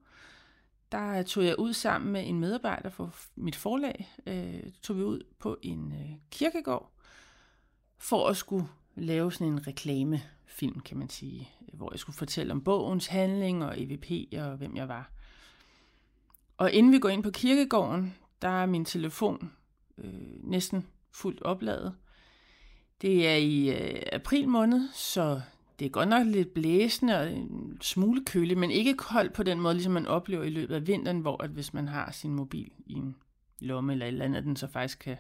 Der tog jeg ud sammen med en medarbejder for mit forlag, tog vi ud på en kirkegård, for at skulle lave sådan en reklame film, kan man sige, øh, hvor jeg skulle fortælle om bogens handling og EVP og hvem jeg var. Og inden vi går ind på kirkegården, der er min telefon øh, næsten fuldt opladet. Det er i øh, april måned, så det er godt nok lidt blæsende og en smule køligt, men ikke koldt på den måde, ligesom man oplever i løbet af vinteren, hvor at hvis man har sin mobil i en lomme eller et eller andet, den så faktisk kan,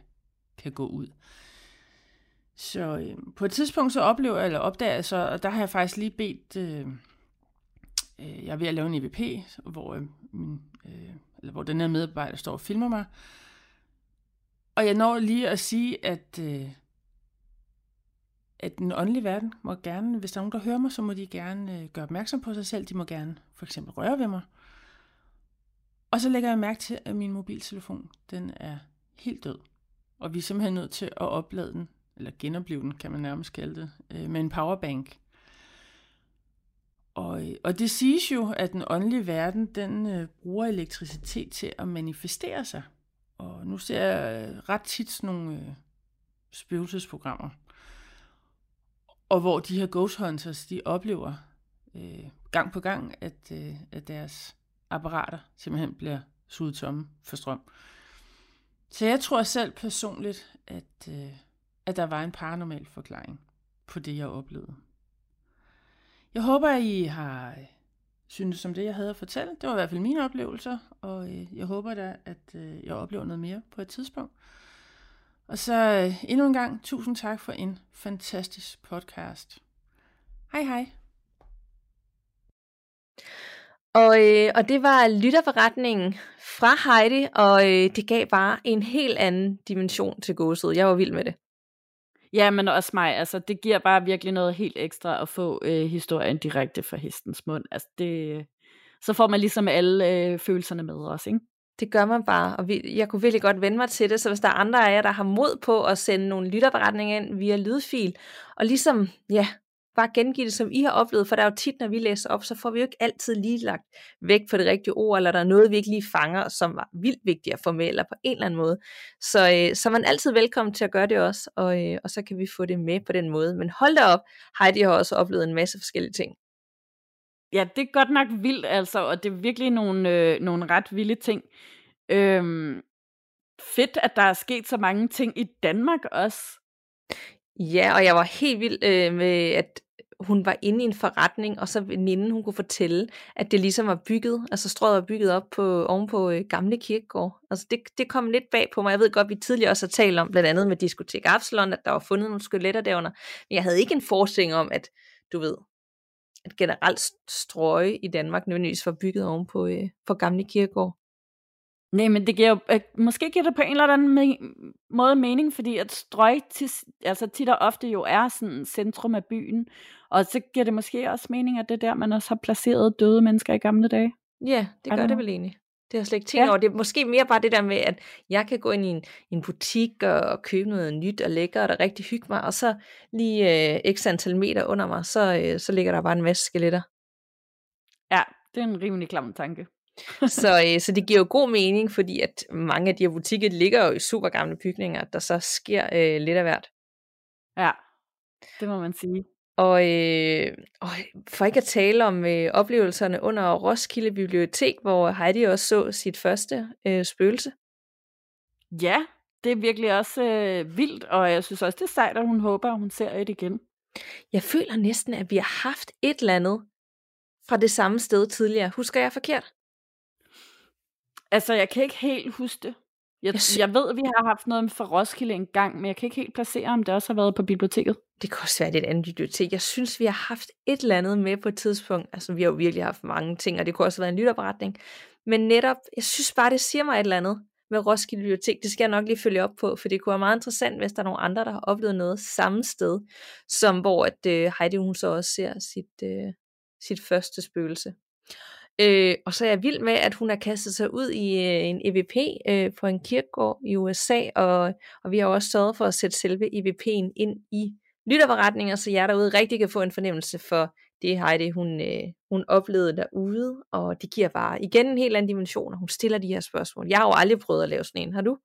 kan gå ud. Så øh, på et tidspunkt så oplever jeg, eller opdager jeg så, og der har jeg faktisk lige bedt, øh, øh, jeg er ved at lave en EVP, hvor, øh, min, øh, eller hvor den her medarbejder står og filmer mig, og jeg når lige at sige, at, øh, at den åndelige verden må gerne, hvis der er nogen, der hører mig, så må de gerne øh, gøre opmærksom på sig selv. De må gerne for eksempel røre ved mig. Og så lægger jeg mærke til, at min mobiltelefon, den er helt død. Og vi er simpelthen nødt til at oplade den, eller genopleve den, kan man nærmest kalde det, øh, med en powerbank. Og, øh, og det siges jo, at den åndelige verden, den øh, bruger elektricitet til at manifestere sig. Og nu ser jeg øh, ret tit sådan nogle øh, spøgelsesprogrammer, og hvor de her ghost hunters, de oplever øh, gang på gang, at, øh, at deres apparater simpelthen bliver suget tomme for strøm. Så jeg tror selv personligt, at, øh, at der var en paranormal forklaring på det, jeg oplevede. Jeg håber, at I har øh, synes som det, jeg havde at fortælle. Det var i hvert fald mine oplevelser, og øh, jeg håber da, at øh, jeg oplever noget mere på et tidspunkt. Og så øh, endnu en gang, tusind tak for en fantastisk podcast. Hej hej. Og, øh, og det var lytterforretningen fra Heidi, og øh, det gav bare en helt anden dimension til gåset. Jeg var vild med det. Ja, men også mig. Altså, det giver bare virkelig noget helt ekstra at få øh, historien direkte fra hestens mund. Altså, det, så får man ligesom alle øh, følelserne med også, ikke? Det gør man bare, og vi, jeg kunne virkelig godt vende mig til det, så hvis der er andre af jer, der har mod på at sende nogle lytterberetninger ind via lydfil, og ligesom, ja, bare gengive det, som I har oplevet, for der er jo tit, når vi læser op, så får vi jo ikke altid lige lagt væk på det rigtige ord, eller der er noget, vi ikke lige fanger, som var vildt vigtigt at få med, eller på en eller anden måde. Så, øh, så er man altid velkommen til at gøre det også, og, øh, og så kan vi få det med på den måde. Men hold da op, Heidi har også oplevet en masse forskellige ting. Ja, det er godt nok vildt, altså, og det er virkelig nogle, øh, nogle ret vilde ting. Øhm, fedt, at der er sket så mange ting i Danmark også. Ja, og jeg var helt vild øh, med, at hun var inde i en forretning, og så veninden, hun kunne fortælle, at det ligesom var bygget, altså strøget var bygget op på, oven på øh, gamle kirkegård. Altså det, det kom lidt bag på mig. Jeg ved godt, vi tidligere også har talt om, blandt andet med Diskotek Absalon, at der var fundet nogle skeletter derunder. Men jeg havde ikke en forestilling om, at du ved, at generelt strøge i Danmark nødvendigvis var bygget oven på, øh, på gamle kirkegård. Nej, men det giver jo, øh, måske giver det på en eller anden me- måde mening, fordi at strøg tis, altså tit og ofte jo er sådan centrum af byen, og så giver det måske også mening, at det er der, man også har placeret døde mennesker i gamle dage. Ja, det gør det vel egentlig. Det har jeg slet ikke tænkt ja. over. Det er måske mere bare det der med, at jeg kan gå ind i en, en butik og købe noget nyt og lækkert og rigtig hygge mig, og så lige øh, x antal meter under mig, så, øh, så ligger der bare en masse skeletter. Ja, det er en rimelig klam tanke. Så, øh, så det giver jo god mening, fordi at mange af de her butikker ligger jo i super gamle bygninger, der så sker øh, lidt af hvert. Ja, det må man sige. Og, øh, og for ikke at tale om øh, oplevelserne under Roskilde Bibliotek, hvor Heidi også så sit første øh, spøgelse. Ja, det er virkelig også øh, vildt, og jeg synes også, det er sejt, at hun håber, at hun ser et igen. Jeg føler næsten, at vi har haft et eller andet fra det samme sted tidligere. Husker jeg forkert? Altså, jeg kan ikke helt huske det. Jeg, jeg, sy- jeg ved, at vi har haft noget for Roskilde en gang, men jeg kan ikke helt placere, om det også har været på biblioteket. Det kan også være, det et andet bibliotek. Jeg synes, vi har haft et eller andet med på et tidspunkt. Altså, vi har jo virkelig haft mange ting, og det kunne også have været en lytterberetning. Men netop, jeg synes bare, det siger mig et eller andet med Roskilde Bibliotek. Det skal jeg nok lige følge op på, for det kunne være meget interessant, hvis der er nogle andre, der har oplevet noget samme sted, som hvor at, uh, Heidi hun så også ser sit, uh, sit første spøgelse. Øh, og så er jeg vild med, at hun har kastet sig ud i øh, en EVP øh, på en kirkegård i USA, og, og vi har også sørget for at sætte selve EVP'en ind i lytterforretninger, så jer derude rigtig kan få en fornemmelse for det Heidi, hun, øh, hun oplevede derude, og det giver bare igen en helt anden dimension, og hun stiller de her spørgsmål. Jeg har jo aldrig prøvet at lave sådan en, har du?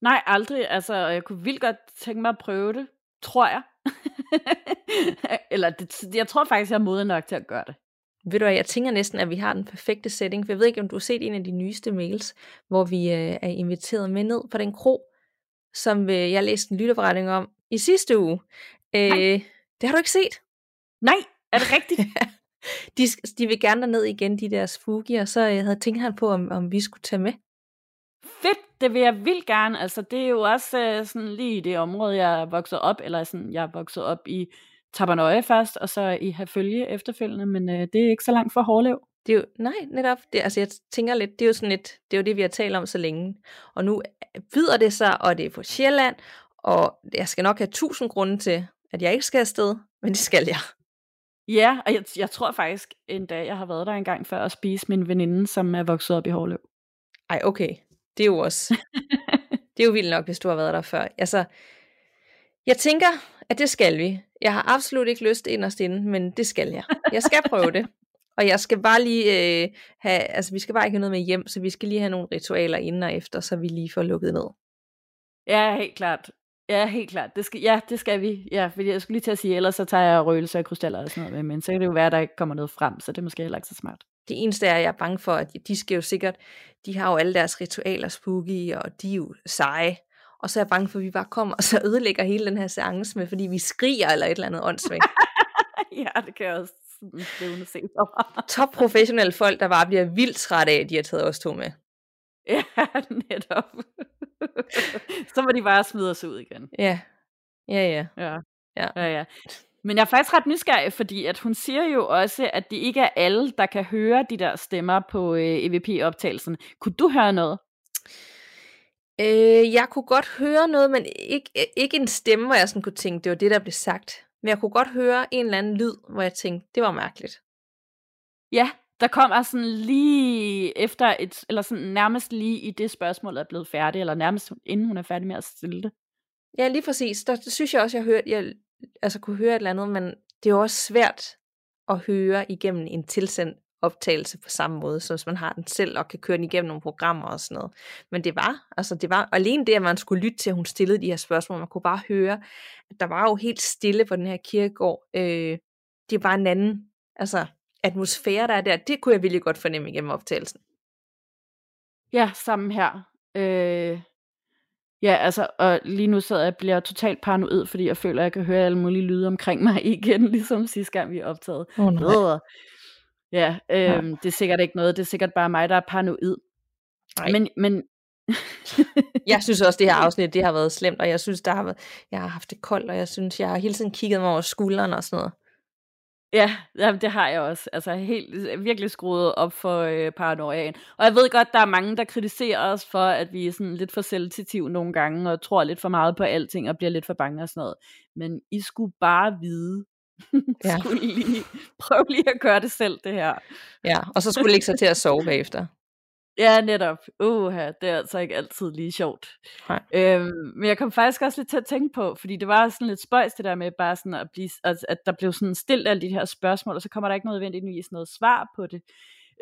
Nej, aldrig. Altså, jeg kunne vildt godt tænke mig at prøve det, tror jeg. Eller det, jeg tror faktisk, jeg er moden nok til at gøre det. Ved du hvad, jeg tænker næsten, at vi har den perfekte setting, for jeg ved ikke, om du har set en af de nyeste mails, hvor vi øh, er inviteret med ned på den kro, som øh, jeg læste en lytterforretning om i sidste uge. Øh, det har du ikke set? Nej, er det rigtigt? de, de vil gerne ned igen, de der spooky, og så jeg havde tænkt han på, om, om vi skulle tage med. Fedt, det vil jeg vildt gerne. Altså, det er jo også øh, sådan lige det område, jeg er vokset op, eller sådan, jeg er vokset op i Tabernøje først, og så i Herfølge efterfølgende, men øh, det er ikke så langt fra Hårlev. Det er jo, nej, netop. Det, altså jeg tænker lidt, det er jo sådan lidt, det er jo det, vi har talt om så længe. Og nu byder det sig, og det er på Sjælland, og jeg skal nok have tusind grunde til, at jeg ikke skal afsted, men det skal jeg. Ja, og jeg, jeg tror faktisk endda, jeg har været der en gang før at spise min veninde, som er vokset op i Hårlev. Ej, okay. Det er jo også, det er jo vildt nok, hvis du har været der før. Altså, jeg tænker, at det skal vi. Jeg har absolut ikke lyst inderst inde, men det skal jeg. Jeg skal prøve det. Og jeg skal bare lige øh, have, altså vi skal bare ikke have noget med hjem, så vi skal lige have nogle ritualer inden og efter, så vi lige får lukket ned. Ja, helt klart. Ja, helt klart. Det skal, ja, det skal vi. Ja, fordi jeg skulle lige til at sige, ellers så tager jeg røgelse og krystaller og sådan noget med, men så kan det jo være, at der ikke kommer noget frem, så det er måske heller ikke så smart. Det eneste er, jeg er bange for, at de skal jo sikkert, de har jo alle deres ritualer spooky, og de er jo seje. Og så er jeg bange for, at vi bare kommer og så ødelægger hele den her seance med, fordi vi skriger eller et eller andet åndssvagt. ja, det kan jeg også levende se for. Top professionelle folk, der bare bliver vildt trætte af, at de har taget os to med. Ja, netop. så må de bare smide os ud igen. Ja. Ja, ja. Ja. Ja, ja. ja. Men jeg er faktisk ret nysgerrig, fordi at hun siger jo også, at det ikke er alle, der kan høre de der stemmer på øh, EVP-optagelsen. Kunne du høre noget? Øh, jeg kunne godt høre noget, men ikke, ikke en stemme, hvor jeg sådan kunne tænke, det var det, der blev sagt. Men jeg kunne godt høre en eller anden lyd, hvor jeg tænkte, det var mærkeligt. Ja, der kom altså sådan lige efter et, eller sådan nærmest lige i det spørgsmål er blevet færdigt, eller nærmest inden hun er færdig med at stille det. Ja, lige præcis. Der, der synes jeg også, jeg, hørte, jeg altså kunne høre et eller andet, men det er jo også svært at høre igennem en tilsendt optagelse på samme måde, så hvis man har den selv og kan køre den igennem nogle programmer og sådan noget. Men det var, altså det var alene det, at man skulle lytte til, at hun stillede de her spørgsmål, man kunne bare høre, at der var jo helt stille på den her kirkegård. Øh, det var en anden, altså atmosfære, der er der, det kunne jeg virkelig godt fornemme igennem optagelsen. Ja, sammen her. Øh, ja, altså, og lige nu sidder jeg og bliver totalt paranoid, fordi jeg føler, at jeg kan høre alle mulige lyde omkring mig igen, ligesom sidste gang vi optaget. Oh, nej. Ja, øh, ja, det er sikkert ikke noget, det er sikkert bare mig, der er paranoid. Nej. Men, men jeg synes også, det her afsnit, det har været slemt, og jeg synes, der har været, jeg har haft det koldt, og jeg synes, jeg har hele tiden kigget mig over skulderen og sådan noget. Ja, jamen, det har jeg også. Altså helt virkelig skruet op for øh, paranoiaen. Og jeg ved godt, der er mange, der kritiserer os for, at vi er sådan lidt for sensitive nogle gange, og tror lidt for meget på alting, og bliver lidt for bange og sådan noget. Men I skulle bare vide, ja. skulle lige prøve lige at gøre det selv, det her. Ja, og så skulle lægge sig til at sove bagefter. Ja, netop. Uha, det er altså ikke altid lige sjovt. Nej. Øhm, men jeg kom faktisk også lidt til at tænke på, fordi det var sådan lidt spøjs det der med bare sådan at, blive, at, at der blev sådan stillet alle de her spørgsmål, og så kommer der ikke nødvendigvis noget svar på det.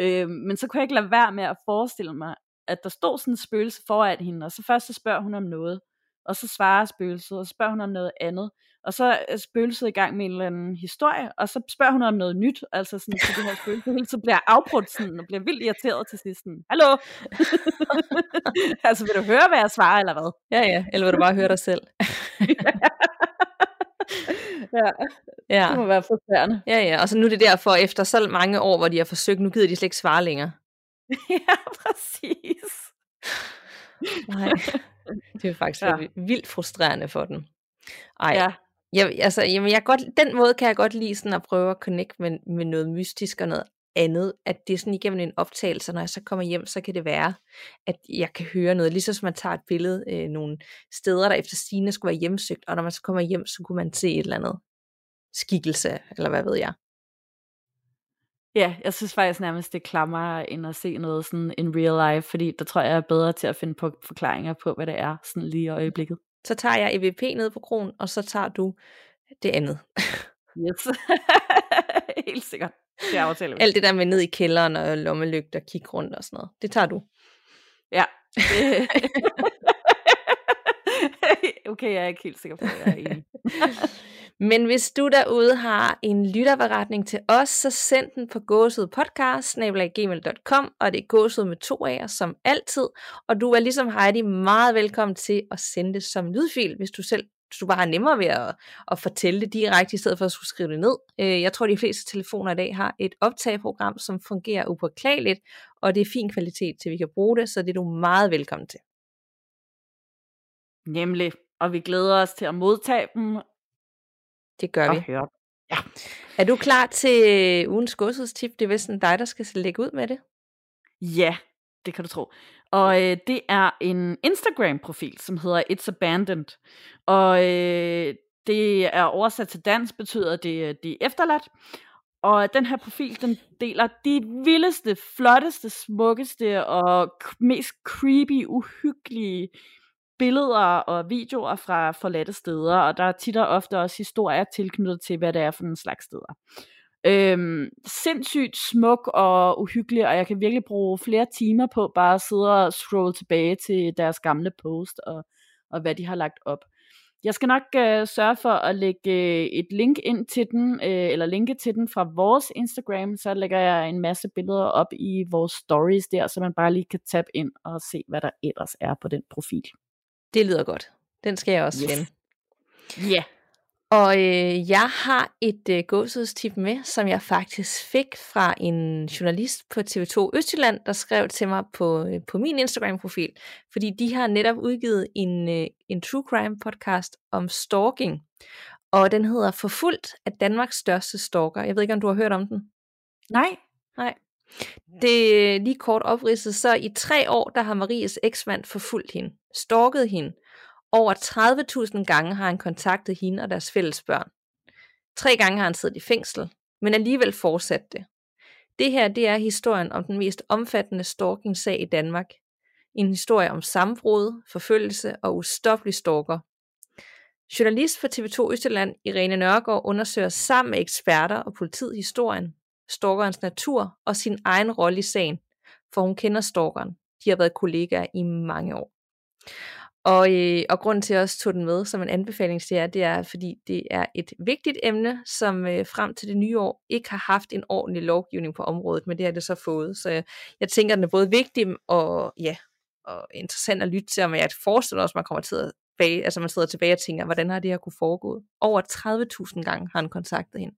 Øhm, men så kunne jeg ikke lade være med at forestille mig, at der stod sådan en spøgelse foran hende, og så først så spørger hun om noget, og så svarer spøgelset, og så spørger hun om noget andet, og så er spøgelset i gang med en eller anden historie, og så spørger hun om noget nyt, altså sådan, så det her spøgelse så bliver afbrudt sådan, og bliver vildt irriteret til sidst. Sådan, Hallo? altså, vil du høre, hvad jeg svarer, eller hvad? Ja, ja, eller vil du bare høre dig selv? ja. ja, det må være frustrerende. Ja, ja, og så nu er det derfor, efter så mange år, hvor de har forsøgt, nu gider de slet ikke svare længere. ja, præcis. Nej, det er faktisk ja. vildt frustrerende for den. Ej, Ja jeg, altså, jamen, jeg kan godt, den måde kan jeg godt lide sådan at prøve at connecte med, med noget mystisk og noget andet, at det er sådan igennem en optagelse, når jeg så kommer hjem, så kan det være, at jeg kan høre noget, ligesom som man tager et billede øh, nogle steder, der efter sine skulle være hjemsøgt, og når man så kommer hjem, så kunne man se et eller andet skikkelse, eller hvad ved jeg. Ja, jeg synes faktisk nærmest, det klammer end at se noget sådan in real life, fordi der tror jeg, jeg er bedre til at finde på forklaringer på, hvad det er, sådan lige i øjeblikket. Så tager jeg EVP ned på kronen, og så tager du det andet. Yes. Helt sikkert. Det aftaler vi. Alt det der med ned i kælderen og lommelygte og kigge rundt og sådan noget. Det tager du. Ja. Okay, jeg er ikke helt sikker på, at jeg er enig. Men hvis du derude har en lytterberetning til os, så send den på gåsudpodcast.gmail.com og det er gåsede med to af som altid. Og du er ligesom Heidi meget velkommen til at sende det som lydfil, hvis du selv du bare har nemmere ved at, at fortælle det direkte, i stedet for at skulle skrive det ned. Øh, jeg tror, de fleste telefoner i dag har et optageprogram, som fungerer upåklageligt, og det er fin kvalitet til, vi kan bruge det, så det er du meget velkommen til. Nemlig. Og vi glæder os til at modtage dem. Det gør og vi. Høre. Ja. Er du klar til øh, ugens godsudstip? Det er vist dig, der skal lægge ud med det. Ja, det kan du tro. Og øh, det er en Instagram-profil, som hedder It's Abandoned. Og øh, det er oversat til dansk, betyder det, det er efterladt. Og den her profil, den deler de vildeste, flotteste, smukkeste og mest creepy, uhyggelige billeder og videoer fra forladte steder, og der er tit og ofte også historier tilknyttet til, hvad det er for en slags steder. Øhm, sindssygt smuk og uhyggelig, og jeg kan virkelig bruge flere timer på bare at sidde og scrolle tilbage til deres gamle post og, og hvad de har lagt op. Jeg skal nok øh, sørge for at lægge øh, et link ind til den, øh, eller linke til den fra vores Instagram, så lægger jeg en masse billeder op i vores stories der, så man bare lige kan tabe ind og se, hvad der ellers er på den profil. Det lyder godt. Den skal jeg også yes. finde. Ja. Yeah. Og øh, jeg har et øh, gåsudstip med, som jeg faktisk fik fra en journalist på TV2 Østjylland, der skrev til mig på, øh, på min Instagram-profil. Fordi de har netop udgivet en, øh, en true crime podcast om stalking. Og den hedder Forfulgt af Danmarks største stalker. Jeg ved ikke, om du har hørt om den? Nej. Nej. Det er lige kort opridset, så i tre år, der har Maries eksmand forfulgt hende, stalket hende, over 30.000 gange har han kontaktet hende og deres fælles børn. Tre gange har han siddet i fængsel, men alligevel fortsat det. Det her det er historien om den mest omfattende stalking-sag i Danmark. En historie om sambrud, forfølgelse og ustoppelig stalker. Journalist for TV2 Østjylland, Irene Nørgaard, undersøger sammen med eksperter og politiet historien, stalkerens natur og sin egen rolle i sagen, for hun kender stalkeren. De har været kollegaer i mange år. Og, øh, og grund til, at jeg også tog den med som en anbefaling til jer, det er, fordi det er et vigtigt emne, som øh, frem til det nye år ikke har haft en ordentlig lovgivning på området, men det har det så fået. Så jeg, jeg tænker, at den er både vigtig og, ja, og interessant at lytte til, og jeg forestiller også, at man kommer til at bage, altså man sidder tilbage og tænker, hvordan har det her kunne foregå? Over 30.000 gange har han kontaktet hende.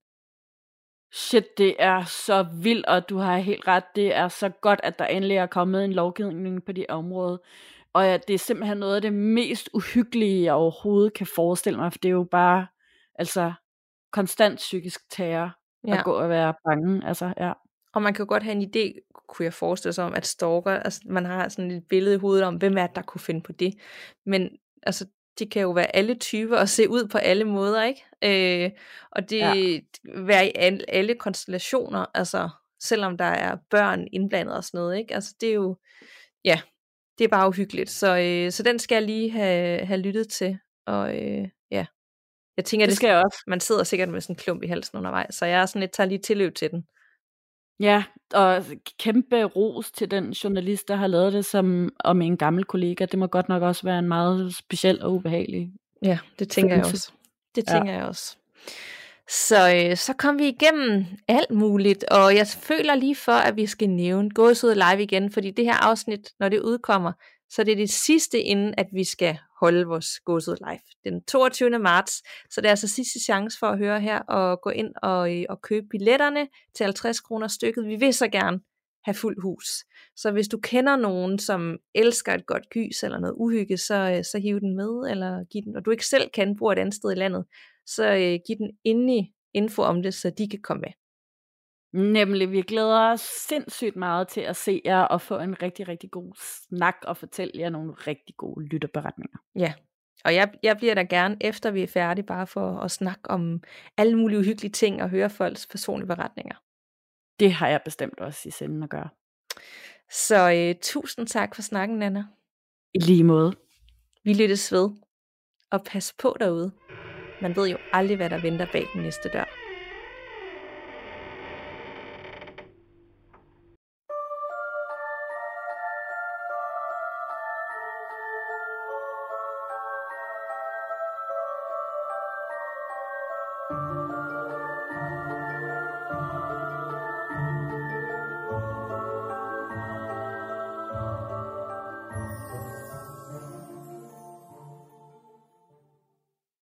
Shit, det er så vildt, og du har helt ret. Det er så godt, at der endelig er kommet en lovgivning på det område. Og ja, det er simpelthen noget af det mest uhyggelige, jeg overhovedet kan forestille mig, for det er jo bare, altså, konstant psykisk terror ja. at gå og være bange. Altså, ja. Og man kan godt have en idé, kunne jeg forestille sig om, at stalker, altså man har sådan et billede i hovedet om, hvem er det, der kunne finde på det. Men altså, det kan jo være alle typer og se ud på alle måder, ikke? Øh, og det ja. være i alle, alle konstellationer, altså selvom der er børn indblandet og sådan noget, ikke? Altså det er jo, ja, det er bare uhyggeligt. Så, øh, så den skal jeg lige have, have lyttet til. Og øh, ja, jeg tænker, det, det skal jeg også. Man sidder sikkert med sådan en klump i halsen undervejs, så jeg er sådan lidt, tager lige tilløb til den. Ja, og kæmpe ros til den journalist, der har lavet det som om en gammel kollega. Det må godt nok også være en meget speciel og ubehagelig. Ja, det tænker jeg også. Det tænker ja. jeg også. Så, øh, så kom vi igennem alt muligt, og jeg føler lige for, at vi skal nævne Gåsød live igen, fordi det her afsnit, når det udkommer, så det er det sidste, inden at vi skal holde vores Gåsød live. Den 22. marts, så det er altså sidste chance for at høre her, og gå ind og, øh, og købe billetterne til 50 kroner stykket. Vi vil så gerne have fuld hus. Så hvis du kender nogen, som elsker et godt gys eller noget uhygge, så, øh, så hiv den med, eller giv den, og du ikke selv kan bo et andet sted i landet, så øh, giv den endelig info om det, så de kan komme med. Nemlig, vi glæder os sindssygt meget til at se jer og få en rigtig, rigtig god snak og fortælle jer nogle rigtig gode lytterberetninger. Ja, og jeg, jeg bliver der gerne, efter vi er færdige, bare for at snakke om alle mulige uhyggelige ting og høre folks personlige beretninger. Det har jeg bestemt også i senden at gøre. Så øh, tusind tak for snakken, Anna. I lige måde. Vi lyttes ved. Og pas på derude. Man ved jo aldrig, hvad der venter bag den næste dør.